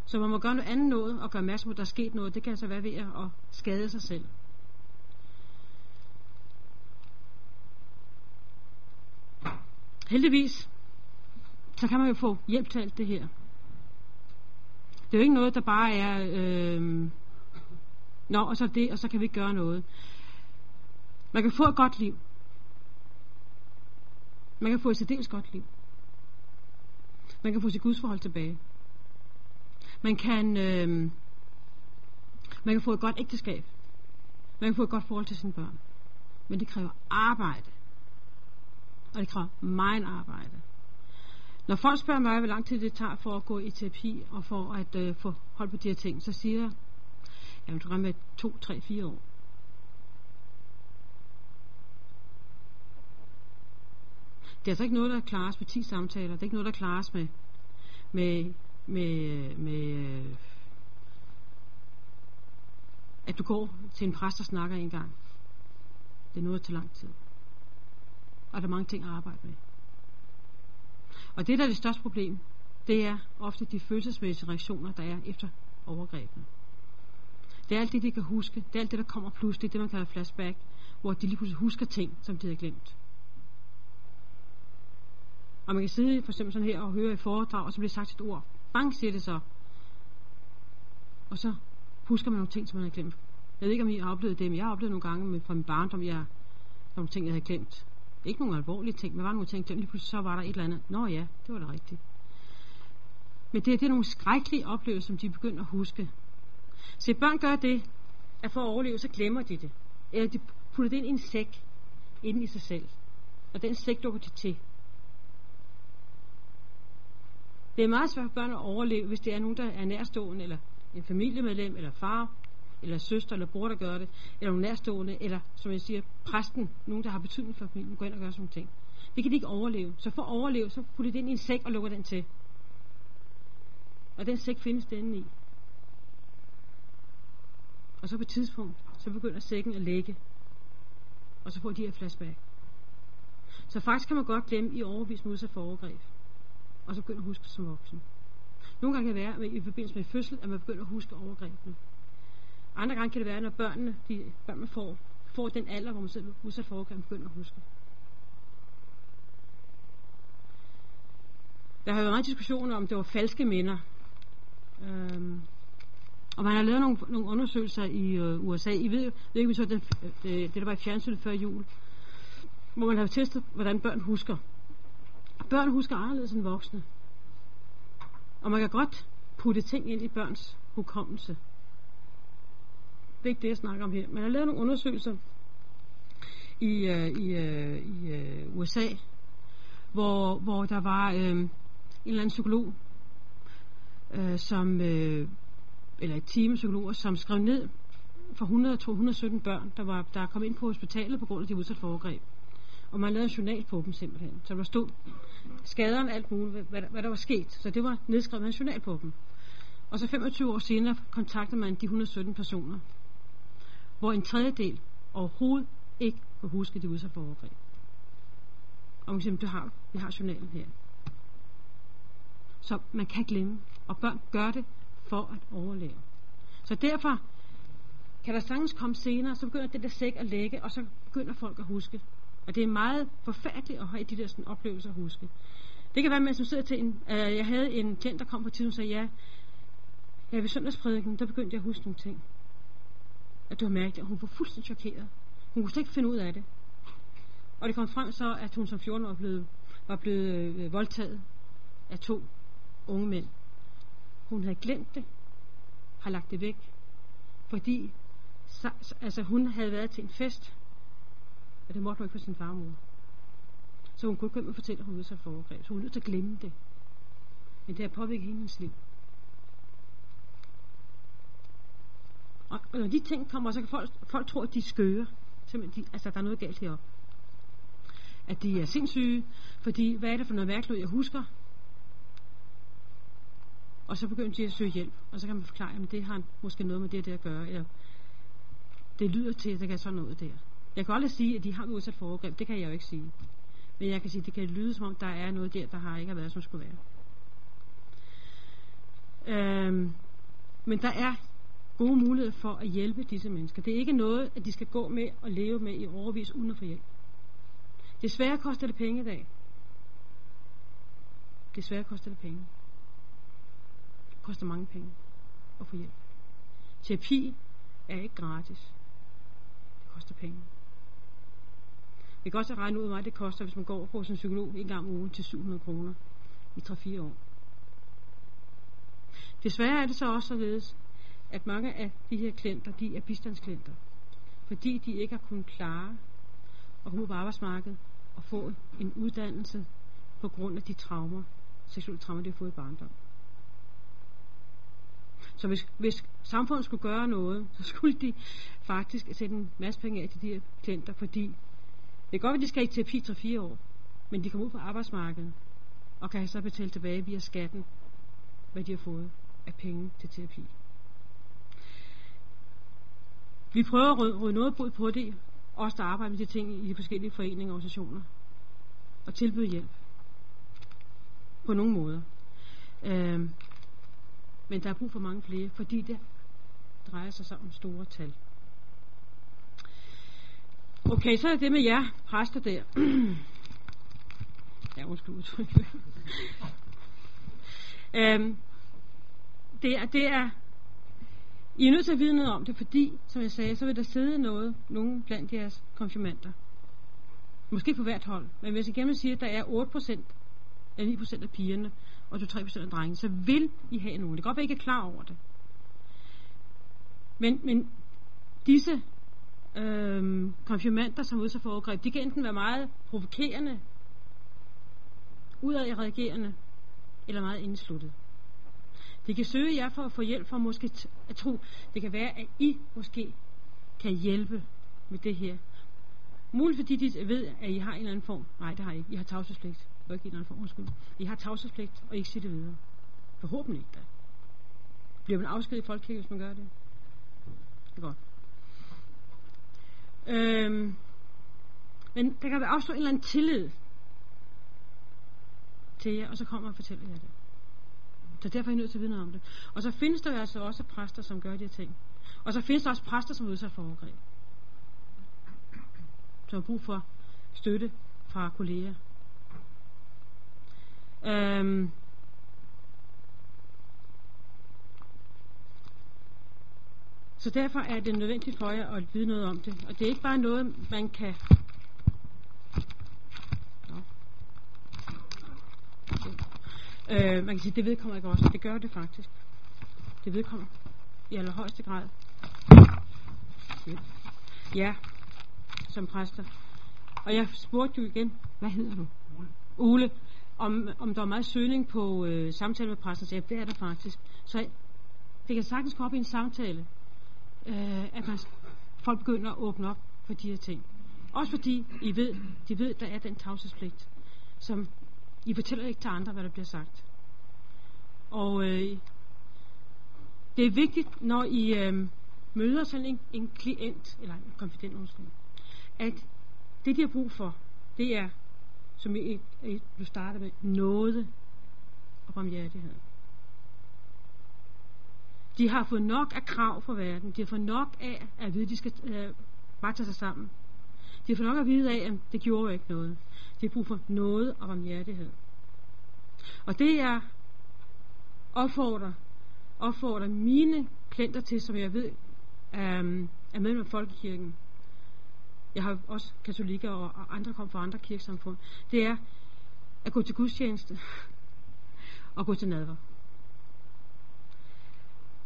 Så man må gøre noget andet noget og gøre masser på, at der er sket noget. Det kan altså være ved at skade sig selv. Heldigvis, så kan man jo få hjælp til alt det her. Det er jo ikke noget, der bare er, øh, nå, og så det, og så kan vi ikke gøre noget. Man kan få et godt liv. Man kan få et særdeles godt liv. Man kan få sit gudsforhold tilbage. Man kan, øh, man kan få et godt ægteskab. Man kan få et godt forhold til sine børn. Men det kræver arbejde. Og det kræver meget arbejde. Når folk spørger mig, hvor lang tid det tager for at gå i terapi og for at øh, få hold på de her ting, så siger jeg, jamen du med to, tre, fire år. Det er altså ikke noget, der klares med 10 samtaler. Det er ikke noget, der klares med, med, med, med at du går til en præst og snakker en gang. Det er noget, der tager lang tid. Og der er mange ting at arbejde med. Og det, der er det største problem, det er ofte de følelsesmæssige reaktioner, der er efter overgrebene. Det er alt det, de kan huske. Det er alt det, der kommer pludselig, det man kalder flashback, hvor de lige pludselig husker ting, som de havde glemt. Og man kan sidde for eksempel sådan her og høre et foredrag, og så bliver sagt et ord. Bang, siger det så. Og så husker man nogle ting, som man har glemt. Jeg ved ikke, om I har oplevet det, men jeg har oplevet nogle gange med, fra min barndom, jeg, nogle ting, jeg havde glemt. Ikke nogen alvorlige ting, men var nogle ting, lige pludselig så var der et eller andet. Nå ja, det var da rigtigt. Men det, det er nogle skrækkelige oplevelser, som de begynder at huske. Så børn gør det, at for at overleve, så glemmer de det. Eller de putter det ind i en sæk, inden i sig selv. Og den sæk lukker de til. Det er meget svært for børn at overleve, hvis det er nogen, der er nærstående, eller en familiemedlem, eller far, eller søster, eller bror, der gør det, eller nogle nærstående, eller som jeg siger, præsten, nogen, der har betydning for familien, går ind og gør sådan nogle ting. Det kan de ikke overleve. Så for at overleve, så putter de det ind i en sæk og lukker den til. Og den sæk findes den i. Og så på et tidspunkt, så begynder sækken at lægge. Og så får de her flashback. Så faktisk kan man godt glemme i overvis modsat for overgreb. Og så begynder at huske som voksen. Nogle gange kan det være i forbindelse med fødsel, at man begynder at huske overgrebene. Andre gange kan det være, når børnene, de børn man får, får den alder, hvor man selv udsat for overgreb, begynder at huske. Der har været mange diskussioner om, det var falske minder. Øhm, og man har lavet nogle, nogle undersøgelser i øh, USA. I ved, ved ikke, så det, øh, det, det, der var i fjernsynet før jul, hvor man har testet, hvordan børn husker. Børn husker anderledes end voksne. Og man kan godt putte ting ind i børns hukommelse. Det er ikke det, jeg snakker om her. Man har lavet nogle undersøgelser i, øh, i, øh, i øh, USA, hvor, hvor der var øh, en eller anden psykolog, øh, som, øh, eller et team af psykologer, som skrev ned for 100, 217 børn, der var der kom ind på hospitalet på grund af de udsatte for overgreb. Og man lavede en journal på dem simpelthen. Så der stod skaderne, alt muligt, hvad, hvad der var sket. Så det var nedskrevet en journal på dem. Og så 25 år senere kontaktede man de 117 personer, hvor en tredjedel overhovedet ikke kunne huske de udsat for overgreb. Og man siger, du har, vi har journalen her. Så man kan glemme, og børn gør det for at overleve. Så derfor kan der sagtens komme senere, så begynder det der sæk at lægge, og så begynder folk at huske. Og det er meget forfærdeligt at have de der sådan, oplevelser at huske. Det kan være, mens du sidder til en... Øh, jeg havde en klient, der kom på tiden og sagde, ja, ja ved søndagsprædiken, der begyndte jeg at huske nogle ting at du var mærkeligt, og hun var fuldstændig chokeret. Hun kunne slet ikke finde ud af det. Og det kom frem så, at hun som 14 år var blevet, var blevet øh, voldtaget af to unge mænd. Hun havde glemt det, har lagt det væk, fordi så, altså, hun havde været til en fest, og det måtte hun ikke for sin farmor. Så hun kunne ikke fortælle, at hun var udsat for overgreb. Så hun var nødt til at glemme det. Men det har påvirket hendes liv. Og, og når de ting kommer, så kan folk, folk tro, at de er skøre. Simpelthen, de, altså, der er noget galt heroppe. At de er sindssyge, fordi hvad er det for noget mærkeligt, jeg husker? Og så begynder de at søge hjælp, og så kan man forklare, at det har måske noget med det der at gøre, eller det lyder til, at der kan sådan noget der. Jeg kan aldrig sige, at de har udsat for overgreb, det kan jeg jo ikke sige. Men jeg kan sige, at det kan lyde som om, der er noget der, der har ikke været, som skulle være. Øhm, men der er gode muligheder for at hjælpe disse mennesker. Det er ikke noget, at de skal gå med og leve med i overvis uden at få hjælp. Desværre koster det penge i dag. Desværre koster det penge. Det koster mange penge at få hjælp. Terapi er ikke gratis. Det koster penge. Vi kan også regne ud, hvad det koster, hvis man går hos en psykolog en gang om ugen til 700 kroner i 3-4 år. Desværre er det så også således, at mange af de her klienter, de er bistandsklienter. Fordi de ikke har kunnet klare at komme ud på arbejdsmarkedet og få en uddannelse på grund af de traumer, seksuelle traumer, de har fået i barndom. Så hvis, hvis samfundet skulle gøre noget, så skulle de faktisk sætte en masse penge af til de her klienter, fordi det kan godt være, at de skal i terapi 3-4 år, men de kommer ud på arbejdsmarkedet og kan så betale tilbage via skatten, hvad de har fået af penge til terapi. Vi prøver at råde noget brud på det, os der arbejder med de ting i de forskellige foreninger og organisationer, og tilbyde hjælp. På nogle måder. Øhm, men der er brug for mange flere, fordi det drejer sig om store tal. Okay, så er det med jer præster der. ja, undskyld udtrykket. øhm, det, er, det er i er nødt til at vide noget om det, fordi, som jeg sagde, så vil der sidde noget, nogen blandt jeres konfirmander. Måske på hvert hold. Men hvis jeg gerne sige, at der er 8% eller 9% af pigerne, og 2-3% af drengene, så vil I have nogen. Det kan godt være, I ikke er klar over det. Men, men disse øhm, konfirmander, som udsat for overgreb, de kan enten være meget provokerende, udad reagerende, eller meget indsluttet. De kan søge jer for at få hjælp for måske at tro, det kan være, at I måske kan hjælpe med det her. Muligt fordi de ved, at I har en eller anden form. Nej, det har I ikke. I har tavshedspligt. Det ikke en eller anden form, undskyld. I har tavshedspligt, og I ikke siger det videre. Forhåbentlig ikke da. Bliver man afskedet i folkekirken, hvis man gør det? Det er godt. Øhm, men der kan være opstå en eller anden tillid til jer, og så kommer og fortæller jer det. Så derfor er I nødt til at vide noget om det. Og så findes der jo altså også præster, som gør de her ting. Og så findes der også præster, som er udsat for overgreb. Som har brug for støtte fra kolleger. Øhm, Så derfor er det nødvendigt for jer at vide noget om det. Og det er ikke bare noget, man kan... Nå. Øh, man kan sige, det vedkommer ikke også. Det gør det faktisk. Det vedkommer i allerhøjeste grad. Ja, som præster. Og jeg spurgte jo igen, hvad hedder du? Ole. Ole. Om, om der var meget søgning på øh, samtale med præsten, så jeg, det er der faktisk. Så det kan sagtens komme op i en samtale, øh, at man, folk begynder at åbne op for de her ting. Også fordi I ved, de ved, der er den tavshedspligt, som i fortæller ikke til andre, hvad der bliver sagt. Og øh, det er vigtigt, når I øh, møder sådan en, en klient, eller en konfident, undskyld, at det, de har brug for, det er, som I, I, du starter med, noget og barmhjertighed. De har fået nok af krav for verden. De har fået nok af at vide, at de skal øh, bare tage sig sammen. De får nok at vide af, at det gjorde ikke noget. De har brug for noget og hjertighed. Og det er opfordrer, opfordrer mine klienter til, som jeg ved, um, er medlem af Folkekirken, jeg har også katolikker og, og andre kom fra andre kirkesamfund, det er at gå til gudstjeneste og gå til nadver.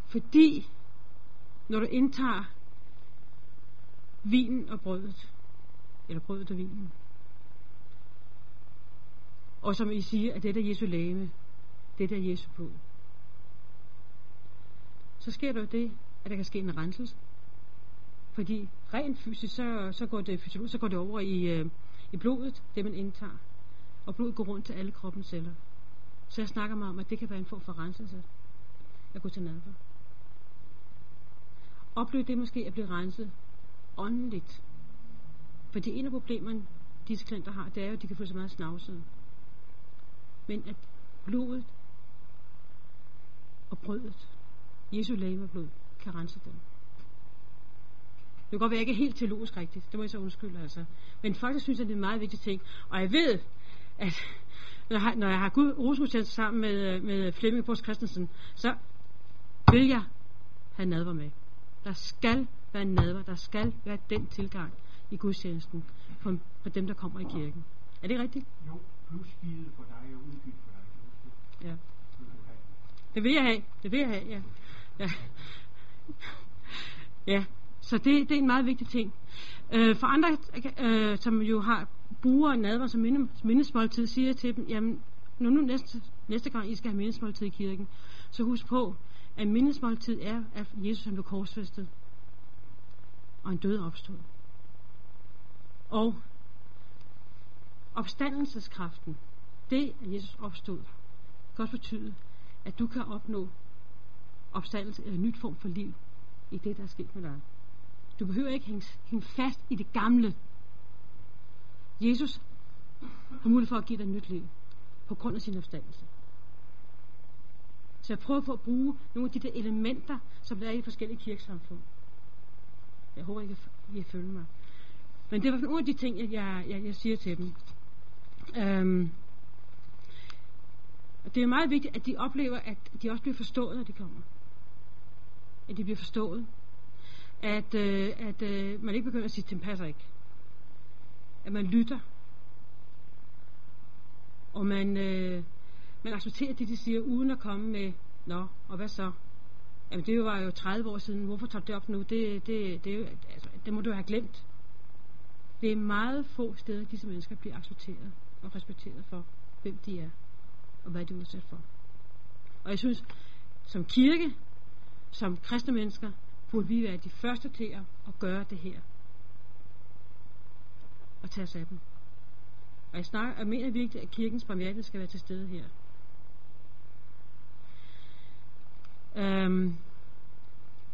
Fordi når du indtager vinen og brødet, eller brødet og vinen, og som I siger, at det er Jesu læme, det er Jesu blod, så sker der jo det, at der kan ske en renselse. Fordi rent fysisk, så, så, går, det, så går det over i, øh, i blodet, det man indtager. Og blodet går rundt til alle kroppens celler. Så jeg snakker mig om, at det kan være en form for renselse at gå til nadver. Oplev det måske at blive renset åndeligt. Fordi en af problemerne, disse klienter har, det er jo, at de kan få så meget snavset. Men at blodet og brødet, Jesu læge blod, kan rense dem. Det kan godt være, ikke helt teologisk rigtigt. Det må jeg så undskylde, altså. Men faktisk synes, at det er en meget vigtig ting. Og jeg ved, at når jeg har, når jeg har Gud rosengudstjeneste sammen med, med Flemming Bors Christensen, så vil jeg have nadver med. Der skal være nadver. Der skal være den tilgang i gudstjenesten for, for dem, der kommer i kirken. Er det rigtigt? Jo, plus givet for dig og udgivet for dig. Ja. Det vil jeg have. Det vil jeg have, ja. Ja. ja. Så det, det er en meget vigtig ting. Øh, for andre, øh, som jo har bruger nadver som mindesmåltid, siger jeg til dem, jamen, når nu næste, næste gang I skal have mindesmåltid i kirken, så husk på, at mindesmåltid er, at Jesus han blev korsfæstet, og en død opstod. Og opstandelseskraften, det at Jesus opstod, kan også betyde, at du kan opnå opstandelse eller en nyt form for liv i det, der er sket med dig. Du behøver ikke hænge, hænge fast i det gamle. Jesus har mulighed for at give dig et nyt liv på grund af sin opstandelse. Så jeg prøver på at bruge nogle af de der elementer, som der er i forskellige kirkesamfund. Jeg håber, I kan, I kan følge mig. Men det var nogle af de ting, jeg, jeg, jeg siger til dem. Øhm, det er meget vigtigt, at de oplever, at de også bliver forstået, når de kommer. At de bliver forstået at, øh, at øh, man ikke begynder at sige, at det passer ikke. At man lytter. Og man, øh, man accepterer det, de siger, uden at komme med, nå, og hvad så? Jamen det var jo 30 år siden, hvorfor tager det op nu? Det, det, det, altså, det må du have glemt. Det er meget få steder, disse mennesker bliver accepteret og respekteret for, hvem de er, og hvad de er udsat for. Og jeg synes, som kirke, som kristne mennesker, burde vi være de første til at gøre det her. Og tage os af dem. Og jeg, snakker, jeg mener virkelig, at kirkens barmhjertighed skal være til stede her. Øhm,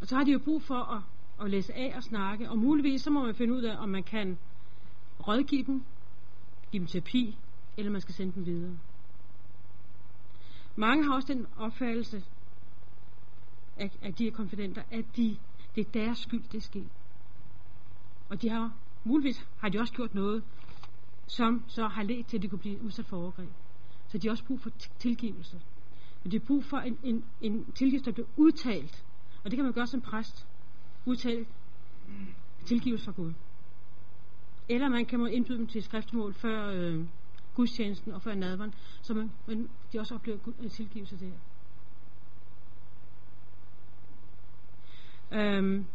og så har de jo brug for at, at læse af og snakke, og muligvis så må man finde ud af, om man kan rådgive dem, give dem terapi, eller man skal sende dem videre. Mange har også den opfattelse, af, af de her konfidenter, at de, det er deres skyld, det er sket. Og de har, muligvis har de også gjort noget, som så har ledt til, at de kunne blive udsat for overgreb. Så de har også brug for tilgivelse. Men de har brug for en, en, en tilgivelse, der bliver udtalt. Og det kan man gøre som præst. Udtale tilgivelse fra Gud. Eller man kan må indbyde dem til skriftmål før øh, gudstjenesten og før nadveren, så man, man, de også oplever øh, tilgivelse der. Øhm,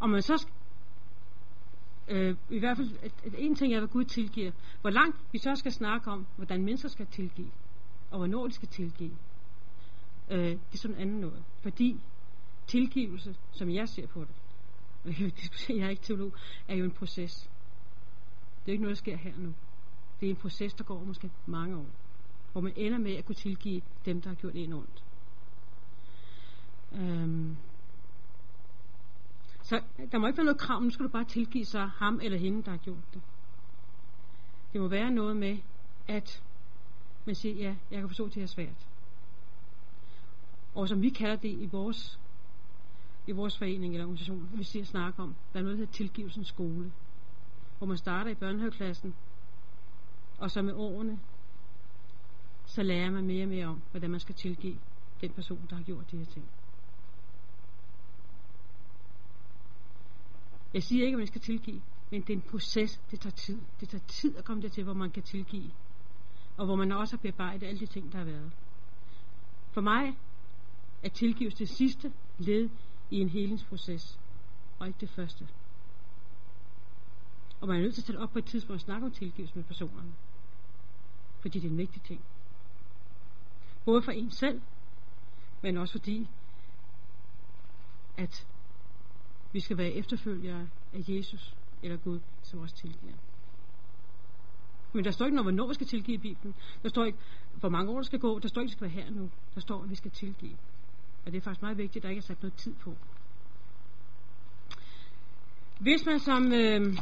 og man så øh, i hvert fald at, at en ting er, hvad Gud tilgiver. Hvor langt vi så skal snakke om, hvordan mennesker skal tilgive, og hvornår de skal tilgive. Øh, det er sådan anden noget. Fordi tilgivelse, som jeg ser på det, og jeg, diskutere, jeg er ikke teolog, er jo en proces. Det er ikke noget, der sker her nu. Det er en proces, der går måske mange år hvor man ender med at kunne tilgive dem, der har gjort en ondt. Øhm. Så der må ikke være noget krav, nu skal du bare tilgive sig ham eller hende, der har gjort det. Det må være noget med, at man siger, ja, jeg kan forstå, at det er svært. Og som vi kalder det i vores, i vores forening eller organisation, vi siger snakke om, der er noget, der hedder tilgivelsens skole. Hvor man starter i børnehaveklassen, og så med årene så lærer man mere og mere om, hvordan man skal tilgive den person, der har gjort de her ting. Jeg siger ikke, at man skal tilgive, men det er en proces. Det tager tid. Det tager tid at komme dertil, hvor man kan tilgive. Og hvor man også har bearbejdet alle de ting, der har været. For mig er tilgivelse det sidste led i en helingsproces, og ikke det første. Og man er nødt til at tage op på et tidspunkt og snakke om tilgivelse med personerne. Fordi det er en vigtig ting. Både for en selv, men også fordi, at vi skal være efterfølgere af Jesus eller Gud, som også tilgiver. Men der står ikke noget, hvornår vi skal tilgive i Bibelen. Der står ikke, hvor mange år der skal gå. Der står ikke, at det skal være her nu. Der står, at vi skal tilgive. Og det er faktisk meget vigtigt, at der ikke er sat noget tid på. Hvis man som... Øh,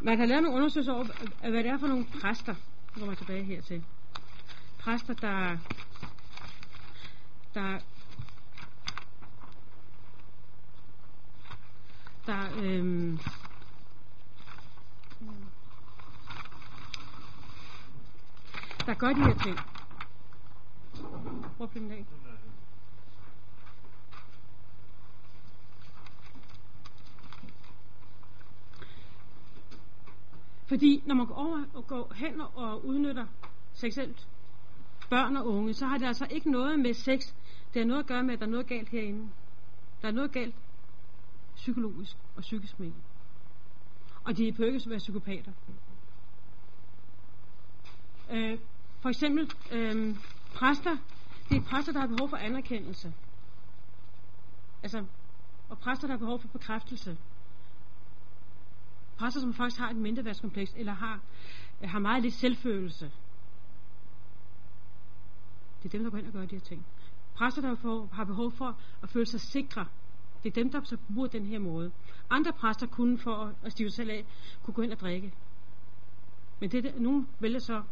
man har lavet nogle undersøgelser over, hvad det er for nogle præster. Nu kommer jeg tilbage hertil. Præster, der, der der øhm, der gør de her ting. Hvor blev den af? Fordi når man går over og går hen og udnytter seksuelt børn og unge, så har det altså ikke noget med sex. Det har noget at gøre med, at der er noget galt herinde. Der er noget galt psykologisk og psykisk med Og de behøver ikke være psykopater. Øh, for eksempel øh, præster. Det er præster, der har behov for anerkendelse. Altså, og præster, der har behov for bekræftelse. Præster, som faktisk har et mindreværdskompleks, eller har, øh, har meget lidt selvfølelse. Det er dem, der går ind og gør de her ting. Præster, der har behov for at føle sig sikre det er dem, der så bruger den her måde. Andre præster kunne for at stive sig af, kunne gå ind og drikke. Men det, der, nogen vælger så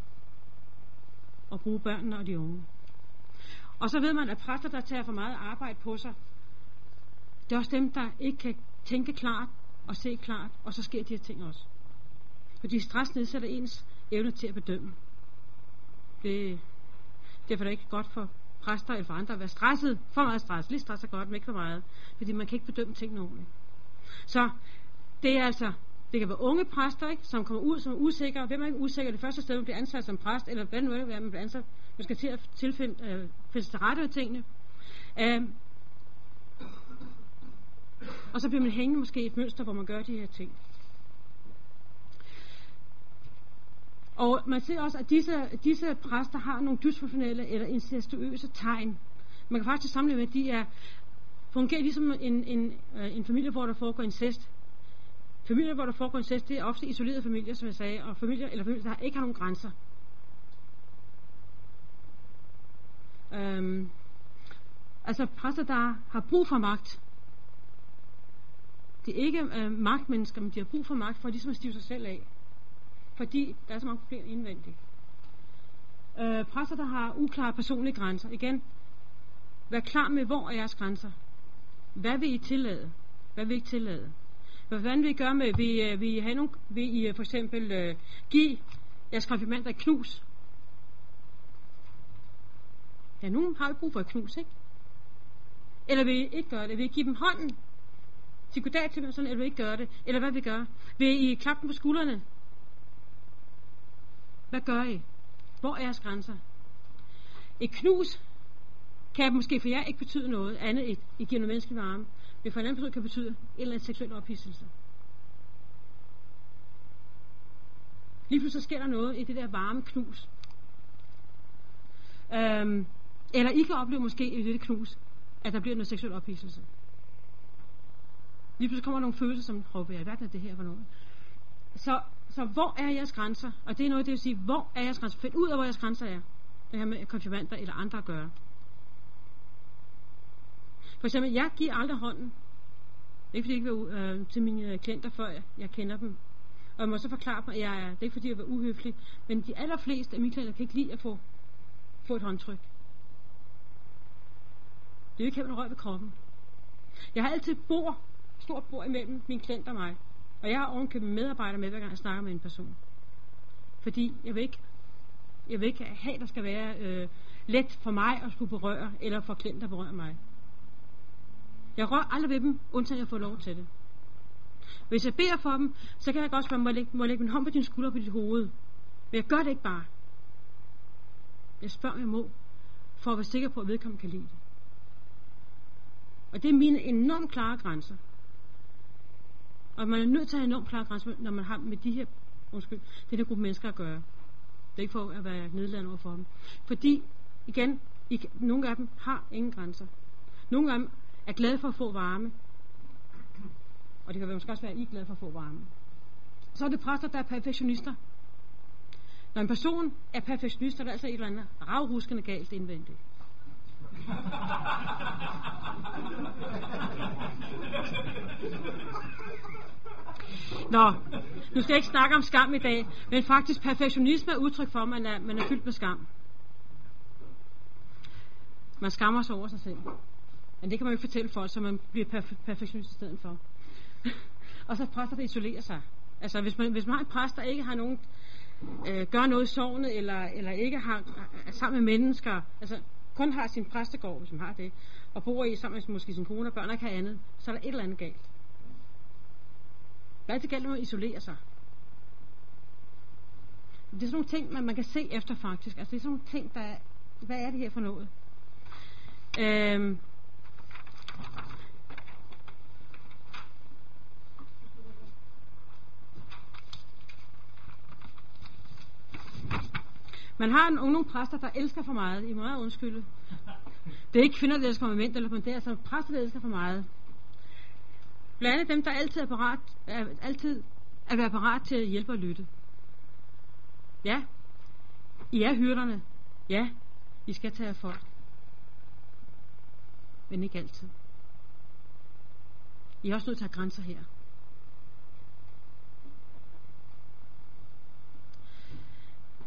og bruge børnene og de unge. Og så ved man, at præster, der tager for meget arbejde på sig, det er også dem, der ikke kan tænke klart og se klart, og så sker de her ting også. Fordi stress nedsætter ens evne til at bedømme. Det, derfor er det ikke godt for præster eller for andre at være stresset. For meget stress. Lige stress er godt, men ikke for meget. Fordi man kan ikke bedømme tingene ordentligt. Så det er altså, det kan være unge præster, ikke, som kommer ud, som er usikre. Hvem er ikke usikker? Det første sted, man bliver ansat som præst, eller hvad nu er det, man bliver ansat. Man skal til at tilfinde, øh, finde sig rette med tingene. Øh, og så bliver man hængende måske et mønster, hvor man gør de her ting. Og man ser også, at disse, disse præster har nogle dysfunktionelle eller incestuøse tegn. Man kan faktisk sammenligne med, at de er, fungerer ligesom en, en, øh, en familie, hvor der foregår incest. Familier, hvor der foregår incest, det er ofte isolerede familier, som jeg sagde, og familier, eller familier, der ikke har nogen grænser. Øhm, altså præster, der har brug for magt. Det er ikke øh, magtmennesker, men de har brug for magt for ligesom at stive sig selv af fordi der er så mange problemer indvendigt. Øh, præster, der har uklare personlige grænser. Igen, vær klar med, hvor er jeres grænser. Hvad vil I tillade? Hvad vil I ikke tillade? Hvordan vil øh, I gøre med, vil, vi vil I, have nogle, vil I for eksempel øh, give jeres konfirmander et knus? Ja, nogen har jo brug for et knus, ikke? Eller vil I ikke gøre det? Vil I give dem hånden? Sige goddag til dem sådan, eller vil I ikke gøre det? Eller hvad vil I gøre? Vil I klappe dem på skuldrene? Hvad gør I? Hvor er jeres grænser? Et knus kan måske for jer ikke betyde noget andet end, I giver noget menneskelig varme det for en anden person kan betyde en eller anden seksuel ophidselse. Lige pludselig sker der noget i det der varme knus. Øhm, eller I kan opleve måske i det knus, at der bliver noget seksuel ophidselse. Lige pludselig kommer der nogle følelser, som, råber jeg, hvad er det her for noget? Så så hvor er jeres grænser? Og det er noget, det vil sige, hvor er jeres grænser? Find ud af, hvor jeres grænser er. Det her med konfirmander eller andre at gøre. For eksempel, jeg giver aldrig hånden. Det er ikke fordi, jeg ikke vil øh, til mine øh, klienter, før jeg, jeg kender dem. Og jeg må så forklare dem, at jeg er, det er ikke fordi, jeg vil uhøflig, men de allerfleste af mine klienter kan ikke lide at få, få et håndtryk. Det er ikke have røg ved kroppen. Jeg har altid bord, stort bord imellem min klient og mig. Og jeg har ovenkøbet medarbejdere med, hver gang jeg snakker med en person. Fordi jeg vil ikke Jeg vil ikke have, der skal være øh, let for mig at skulle berøre, eller for klienter at berøre mig. Jeg rører aldrig ved dem, undtagen jeg får lov til det. Hvis jeg beder for dem, så kan jeg godt spørge, må jeg lægge, må jeg lægge min hånd på din skulder på dit hoved? Men jeg gør det ikke bare. Jeg spørger, om jeg må, for at være sikker på, at vedkommende kan lide det. Og det er mine enormt klare grænser. Og man er nødt til at have enormt klare grænser, når man har med de her, undskyld, det her gruppe mennesker at gøre. Det er ikke for at være nedladende over for dem. Fordi, igen, I, nogle af dem har ingen grænser. Nogle af dem er glade for at få varme. Og det kan måske også være, at I er glade for at få varme. Så er det præster, der er perfektionister. Når en person er perfektionist, er der altså et eller andet ravruskende galt indvendigt. Nå, nu skal jeg ikke snakke om skam i dag, men faktisk perfektionisme er udtryk for, at man er, man er fyldt med skam. Man skammer sig over sig selv. Men det kan man jo ikke fortælle folk, så man bliver perf- perfektionist i stedet for. og så præster, der isolerer sig. Altså, hvis man, hvis man har en præst, der ikke har nogen, øh, gør noget i sovnet, eller, eller ikke har, er sammen med mennesker, altså kun har sin præstegård, hvis man har det, og bor i sammen med måske sin kone og børn og kan andet, så er der et eller andet galt. Hvad er det galt, når man isolerer sig? Det er sådan nogle ting, man, man kan se efter faktisk. Altså det er sådan nogle ting, der er, hvad er det her for noget? Øhm, man har en, nogle præster, der elsker for meget. I må meget undskylde. Det er ikke kvinder, der elsker med mænd, eller, men det er altså præster, der elsker for meget. Blandt andet dem, der altid er parat, er, altid at være parat til at hjælpe og lytte. Ja, I er hyrderne. Ja, I skal tage af folk. Men ikke altid. I er også nødt til at have grænser her.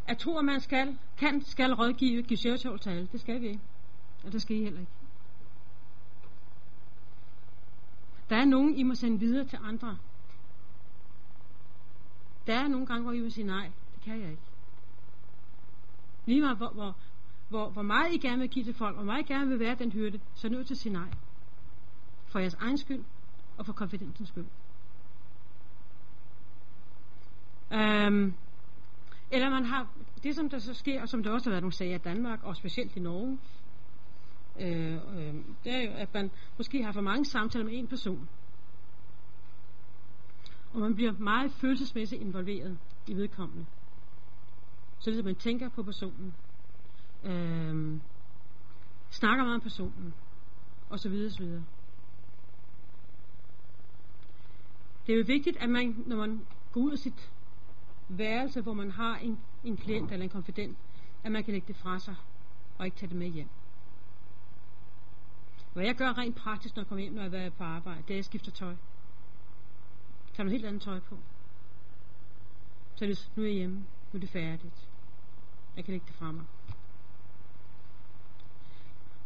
At tro, at man skal, kan, skal rådgive, give søgetål til alle, det skal vi ikke. Og det skal I heller ikke. Der er nogen, I må sende videre til andre. Der er nogle gange, hvor I vil sige nej. Det kan jeg ikke. Lige meget, hvor, hvor, hvor, hvor meget I gerne vil give til folk, hvor meget I gerne vil være den hyrde, så er nødt til at sige nej. For jeres egen skyld, og for konfidensens skyld. Øhm, eller man har, det som der så sker, og som der også har været nogle sager i Danmark, og specielt i Norge, øh, øh, det er jo, at man måske har for mange samtaler med en person. Og man bliver meget følelsesmæssigt involveret i vedkommende. Så det man tænker på personen, øh, snakker meget om personen, og så videre, så videre. Det er jo vigtigt, at man, når man går ud af sit værelse, hvor man har en, en klient eller en konfident, at man kan lægge det fra sig, og ikke tage det med hjem. Hvad jeg gør rent praktisk, når jeg kommer hjem, når jeg er på arbejde, det er, at jeg skifter tøj. Jeg tager noget helt andet tøj på. Så det, nu er jeg hjemme. Nu er det færdigt. Jeg kan lægge det fra mig.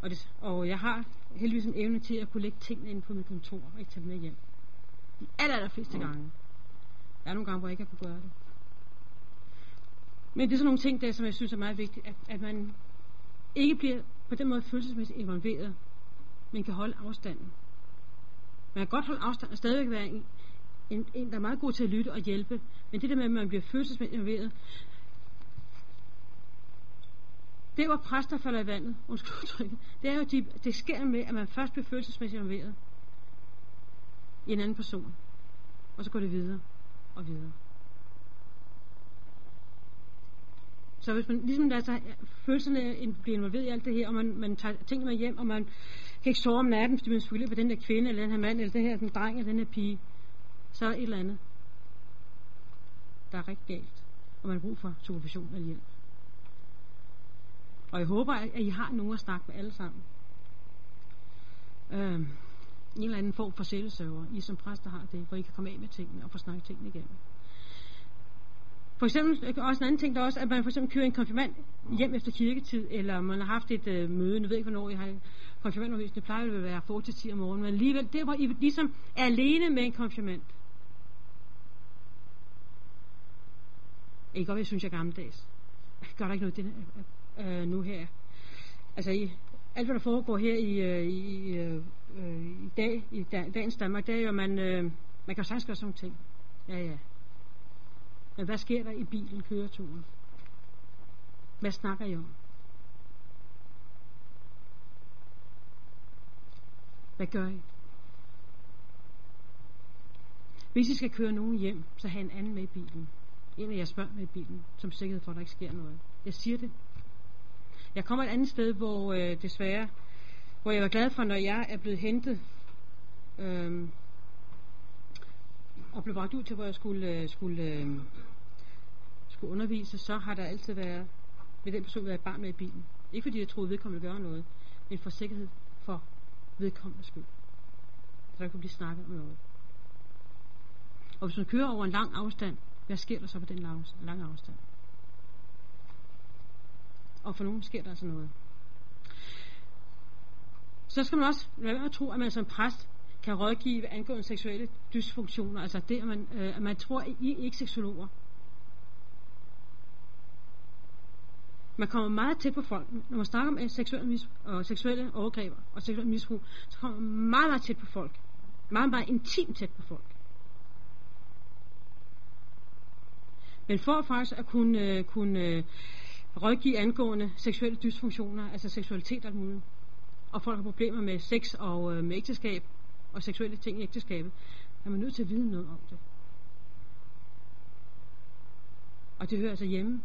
Og, det, og jeg har heldigvis en evne til at kunne lægge tingene ind på mit kontor og ikke tage dem med hjem. De aller, aller fleste gange. Der er nogle gange, hvor jeg ikke har kunne gøre det. Men det er sådan nogle ting, der, som jeg synes er meget vigtigt, at, at man ikke bliver på den måde følelsesmæssigt involveret, men kan holde afstanden. Man kan godt holde afstand og stadigvæk være en, en, en, der er meget god til at lytte og hjælpe, men det der med, at man bliver følelsesmæssigt involveret, det var præster falder i vandet, undskyld udtrykket. Det er jo, de, det sker med, at man først bliver følelsesmæssigt involveret i en anden person, og så går det videre og videre. Så hvis man ligesom altså, lader sig følelserne bliver involveret i alt det her, og man, man tager tingene med hjem, og man kan ikke sove om natten, fordi man selvfølgelig på den der kvinde, eller den her mand, eller den her den dreng, eller den her pige, så er et eller andet, der er rigtig galt, og man har brug for supervision eller hjælp. Og jeg håber, at I har nogen at snakke med alle sammen. Øhm, en eller anden form for selvsøver. I som præster har det, hvor I kan komme af med tingene og få snakket tingene igennem. For eksempel, også en anden ting, der også, at man for eksempel kører en konfirmand hjem efter kirketid, eller man har haft et øh, møde, nu ved ikke, hvornår I har konfirmandundervisning, det plejer at være 4 til 10 om morgenen, men alligevel, det hvor I ligesom er alene med en konfirmand. Ikke godt, jeg synes, jeg er gammeldags. gør der ikke noget det, øh, øh, nu her. Altså i, alt hvad der foregår her i, øh, i, øh, i dag, i dagens Danmark, det er jo, at man, øh, man kan sagtens gøre sådan nogle ting. Ja, ja. Men hvad sker der i bilen, køreturen? Hvad snakker I om? Hvad gør I? Hvis I skal køre nogen hjem, så have en anden med i bilen. En af jeres børn med i bilen, som sikkerhed for, at der ikke sker noget. Jeg siger det. Jeg kommer et andet sted, hvor øh, desværre, hvor jeg var glad for, når jeg er blevet hentet, øh, og blev bragt ud til, hvor jeg skulle, øh, skulle, øh, skulle undervise, så har der altid været, med den person været et barn med i bilen. Ikke fordi jeg troede, vedkommende ville gøre noget, men for sikkerhed for vedkommende skyld. Så der kunne blive snakket om noget. Og hvis man kører over en lang afstand, hvad sker der så på den lange afstand? Og for nogen sker der altså noget. Så skal man også lade være at tro, at man som præst kan rådgive angående seksuelle dysfunktioner. Altså det, at man, øh, at man tror, at I er ikke seksologer. Man kommer meget tæt på folk. Når man snakker om seksuelle, mis- og seksuelle overgreb og seksuelle misbrug, så kommer man meget, meget tæt på folk. Meget, meget intimt tæt på folk. Men for faktisk at kunne, øh, kunne øh, rådgive angående seksuelle dysfunktioner, altså seksualitet og muligt, og folk har problemer med sex og øh, med ægteskab og seksuelle ting i ægteskabet, er man nødt til at vide noget om det. Og det hører altså hjemme,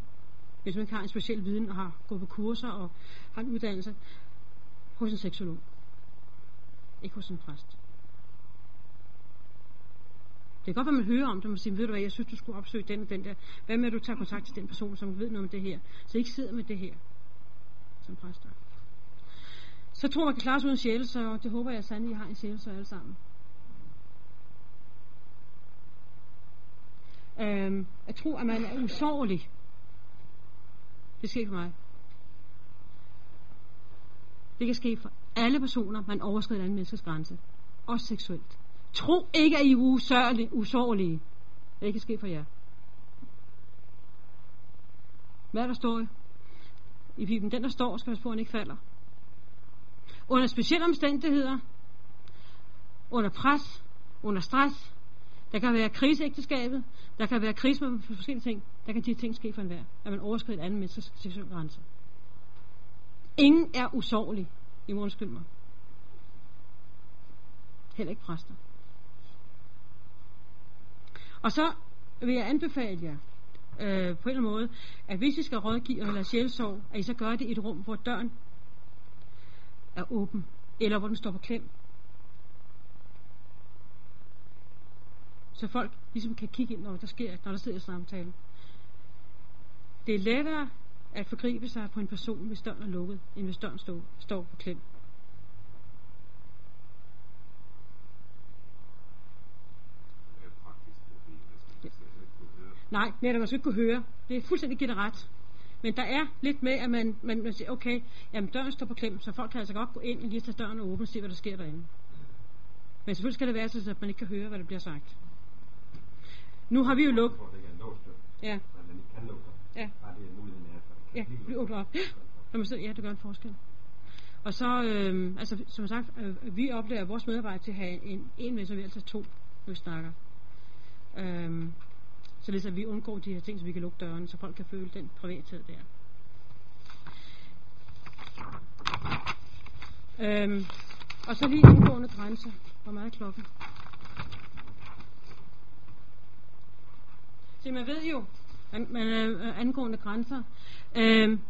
hvis man ikke har en speciel viden og har gået på kurser og har en uddannelse hos en seksolog. Ikke hos en præst. Det kan godt være, man hører om det, og siger, ved du hvad, jeg synes, du skulle opsøge den og den der. Hvad med, at du tager kontakt til den person, som ved noget om det her? Så I ikke sidder med det her som præster. Så tror man kan klare sig uden sjæl, så det håber jeg sandelig, I har en sjæl, så alle sammen. Øhm, jeg tror, at man er usårlig. Det sker for mig. Det kan ske for alle personer, man overskrider en anden menneskes grænse. Også seksuelt. Tro ikke, at I er usørlige, usårlige. Det kan ske for jer. Hvad der står i Bibelen? Den, der står, skal man på, at han ikke falder. Under specielle omstændigheder, under pres, under stress, der kan være kriseægteskabet, der kan være krise med forskellige ting, der kan de ting ske for enhver, at man overskrider et andet menneskes seksuelle grænse. Ingen er usårlig, I må undskylde mig. Heller ikke præster. Og så vil jeg anbefale jer, øh, på en eller anden måde, at hvis I skal rådgive eller sjælsorg, at I så gør det i et rum, hvor døren er åben, eller hvor den står på klem. Så folk ligesom kan kigge ind, når der sker, når der sidder samtale. Det er lettere at forgribe sig på en person, hvis døren er lukket, end hvis døren står, står på klem. Nej, netop, man skal ikke kunne høre. Det er fuldstændig givet ret. Men der er lidt med, at man, man, man siger, okay, jamen døren står på klem, så folk kan altså godt gå ind og lige tage døren åben og se, hvad der sker derinde. Men selvfølgelig skal det være så, at man ikke kan høre, hvad der bliver sagt. Nu har vi jo lukket... Ja. Ja. Ja, blive åbnet op. Ja, ja, det gør en forskel. Og så, øh, altså som sagt, øh, vi oplever vores medarbejdere til at have en, en med, så vi altid to, når vi snakker. Øh, Således ligesom at vi undgår de her ting, så vi kan lukke døren, så folk kan føle den privathed der. Øhm, og så lige indgående grænser. Hvor meget er klokken? Se, man ved jo, man, man, øh, angående grænser. Øhm,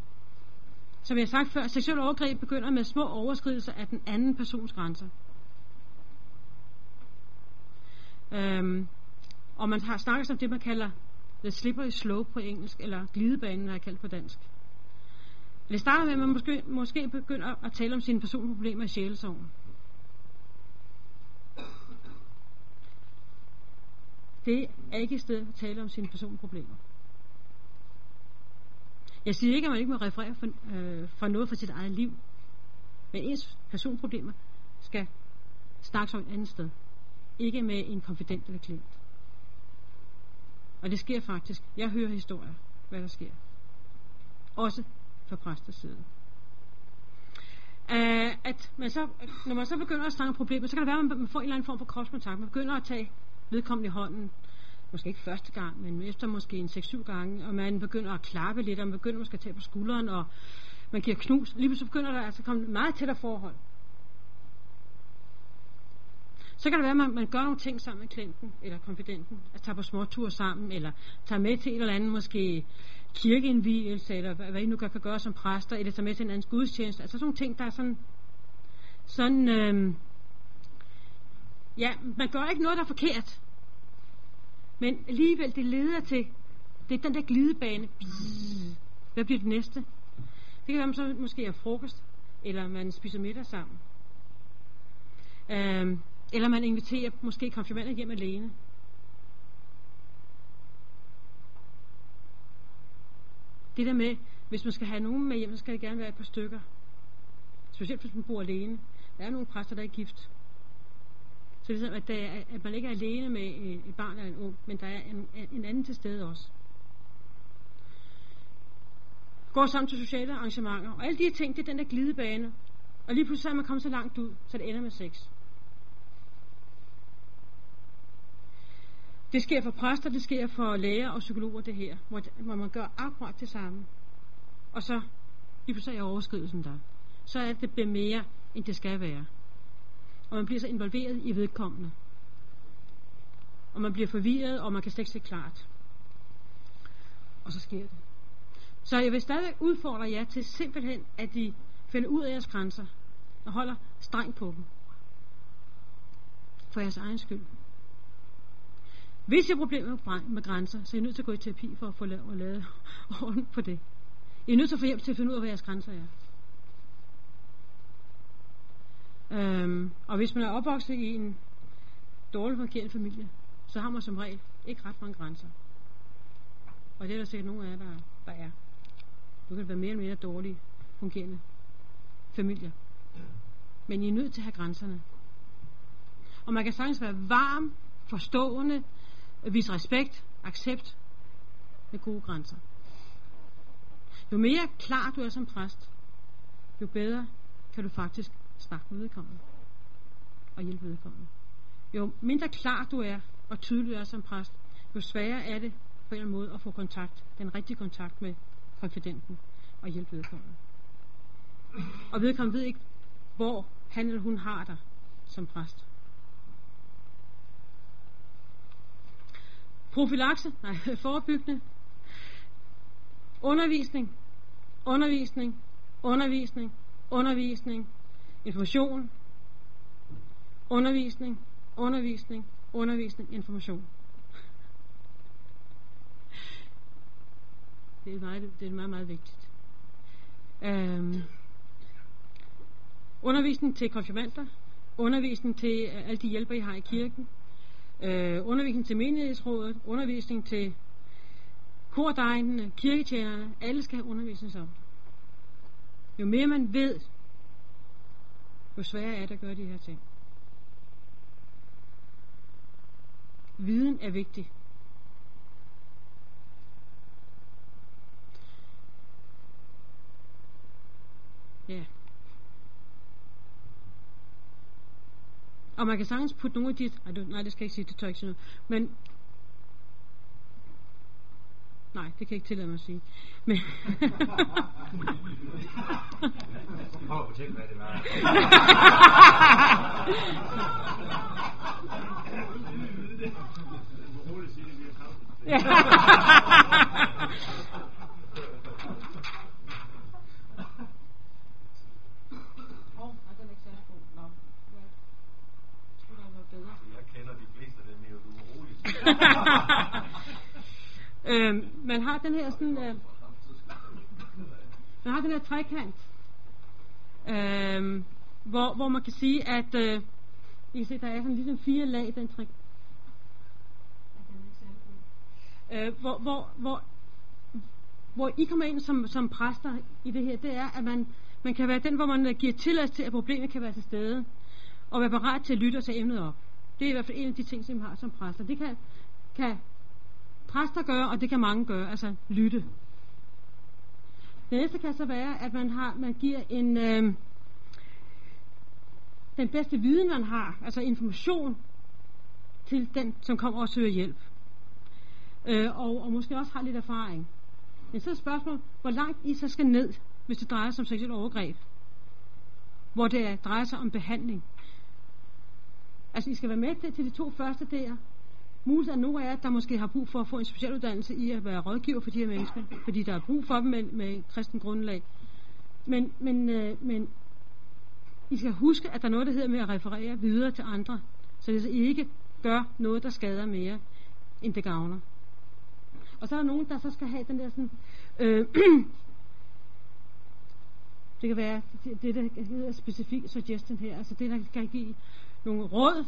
som jeg har sagt før, seksuel overgreb begynder med små overskridelser af den anden persons grænser. Øhm, og man har snakket om det, man kalder the slippery slope på engelsk, eller glidebanen, har jeg kaldt på dansk. Det starter med, at man måske, måske begynder at tale om sine personlige problemer i sjælesorgen. Det er ikke et sted at tale om sine personlige problemer. Jeg siger ikke, at man ikke må referere for, øh, for noget fra sit eget liv. Men ens personproblemer skal snakkes om et andet sted. Ikke med en konfident eller klient. Og det sker faktisk. Jeg hører historier, hvad der sker. også fra præsters side. Uh, at man så, når man så begynder at snakke om problemer, så kan det være, at man får en eller anden form for kropskontakt. Man begynder at tage vedkommende i hånden, måske ikke første gang, men efter måske en 6-7 gange, og man begynder at klappe lidt, og man begynder måske at tage på skulderen, og man giver knus. Lige så begynder der altså at komme meget tættere forhold. Så kan det være, at man, man gør nogle ting sammen med klienten eller konfidenten. Altså, at tage på småture sammen, eller tage med til et eller andet måske kirkeindvielse, eller hvad, hvad I nu kan, kan gøre som præster, eller tage med til en anden gudstjeneste. Altså sådan nogle ting, der er sådan, sådan øh, ja, man gør ikke noget, der er forkert. Men alligevel, det leder til, det er den der glidebane. Hvad bliver det næste? Det kan være, man så måske er frokost, eller man spiser middag sammen. Øhm, eller man inviterer måske konfirmander hjem alene. Det der med, hvis man skal have nogen med hjem, så skal det gerne være et par stykker. Specielt hvis man bor alene. Der er nogle præster, der er gift. Så det er at, der er, at man ikke er alene med øh, et barn eller en ung, men der er en, en anden til stede også. Går sammen til sociale arrangementer. Og alle de her ting, det er den der glidebane. Og lige pludselig er man kommet så langt ud, så det ender med sex. Det sker for præster, det sker for læger og psykologer det her, hvor, hvor man gør akkurat det samme. Og så, lige pludselig er overskridelsen der. Så er det, det bliver mere, end det skal være. Og man bliver så involveret i vedkommende. Og man bliver forvirret, og man kan slet ikke se klart. Og så sker det. Så jeg vil stadig udfordre jer til simpelthen, at I finder ud af jeres grænser, og holder strengt på dem. For jeres egen skyld. Hvis jeg har problemer med grænser, så er jeg nødt til at gå i terapi for at få lavet, lavet orden på det. Jeg er nødt til at få hjælp til at finde ud af, hvad jeres grænser er. Øhm, og hvis man er opvokset i en dårligt fungerende familie, så har man som regel ikke ret mange grænser. Og det er der sikkert nogle af jer, der, der er. Nu kan det være mere eller mere dårlige fungerende familier. Men I er nødt til at have grænserne. Og man kan sagtens være varm, forstående, Vis respekt, accept med gode grænser. Jo mere klar du er som præst, jo bedre kan du faktisk snakke med vedkommende og hjælpe vedkommende. Jo mindre klar du er og tydelig er som præst, jo sværere er det på en eller anden måde at få kontakt, den rigtige kontakt med konfidenten og hjælpe vedkommende. Og vedkommende ved ikke, hvor han eller hun har dig som præst. Profilakse, nej, forebyggende. Undervisning, undervisning, undervisning, undervisning, information, undervisning, undervisning, undervisning, information. Det er meget, det er meget, meget vigtigt. Øhm, undervisning til konfirmander, undervisning til øh, alle de hjælper, I har i kirken, øh, undervisning til menighedsrådet, undervisning til kordegnene, kirketjenerne, alle skal have undervisning om. Jo mere man ved, jo sværere er det at gøre de her ting. Viden er vigtig. Ja. Og man kan sagtens putte nogle af de... Nej, du, nej det skal jeg ikke sige, det tør jeg ikke sige noget. Men... Nej, det kan jeg ikke tillade mig at sige. Men... Prøv at fortælle, hvad det var. ja. Åh, nej, den er ikke særlig god. Nå, hvad? Jeg tror, der var bedre. Jeg kender de fleste af dem, men du er rolig. øhm, man har den her sådan... Øh, man har den her trekant, øh, hvor, hvor man kan sige, at øh, I kan se, der er sådan ligesom fire lag i den trekant. Øh, hvor, hvor, hvor, hvor I kommer ind som, som præster i det her, det er, at man, man kan være den, hvor man øh, giver tilladelse til, at problemet kan være til stede, og være parat til at lytte og tage emnet op. Det er i hvert fald en af de ting, som vi har som præster. Det kan, kan præster gøre, og det kan mange gøre, altså lytte. Det næste kan så være, at man har man giver en øh, den bedste viden man har, altså information til den, som kommer og søger hjælp. Øh, og, og måske også har lidt erfaring. Men så er spørgsmålet, hvor langt I så skal ned, hvis det drejer sig om seksuel overgreb. Hvor det er, drejer sig om behandling. Altså, I skal være med til, til de to første der. Muligt er nogle af jer, der måske har brug for at få en specialuddannelse i at være rådgiver for de her mennesker, fordi der er brug for dem med, med kristen grundlag. Men, men, øh, men I skal huske, at der er noget, der hedder med at referere videre til andre, så det så ikke gør noget, der skader mere, end det gavner. Og så er der nogen, der så skal have den der sådan, øh, det kan være det, det der hedder specifik suggestion her, altså det, der kan give nogle råd,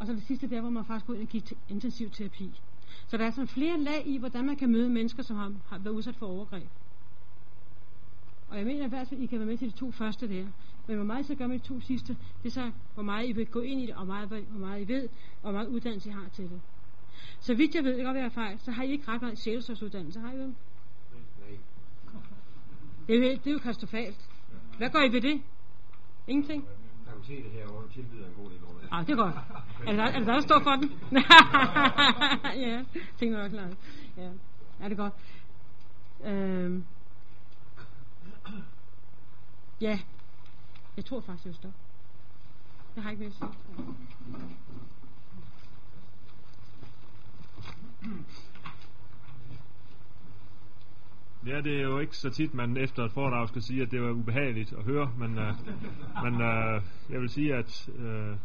og så det sidste der, hvor man faktisk går ind og giver intensiv terapi. Så der er sådan flere lag i, hvordan man kan møde mennesker, som har, har været udsat for overgreb. Og jeg mener i hvert fald, I kan være med til de to første der. Men hvor meget I så gør med de to sidste, det er så, hvor meget I vil gå ind i det, og meget, hvor meget I ved, og hvor meget uddannelse I har til det. Så vidt jeg ved, det kan være fejl, så har I ikke ret meget sjælesårsuddannelse, har I vel? Nej. Det er jo, det er jo katastrofalt. Hvad gør I ved det? Ingenting? Fakultetet herovre tilbyder en god del under. Ah, det er godt. Er der, er der, der står for den? ja, tænker jeg klart. Ja, er det godt. Øhm. Ja, jeg tror faktisk, jeg vil stoppe. Jeg har ikke mere at sige. Ja, det er jo ikke så tit, man efter et foredrag skal sige, at det var ubehageligt at høre, men, øh, men øh, jeg vil sige, at øh,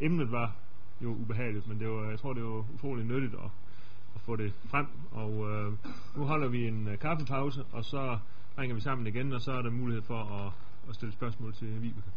emnet var jo ubehageligt, men det var, jeg tror, det var utrolig nyttigt at, at få det frem, og øh, nu holder vi en øh, kaffepause, og så ringer vi sammen igen, og så er der mulighed for at, at stille spørgsmål til Vibeke.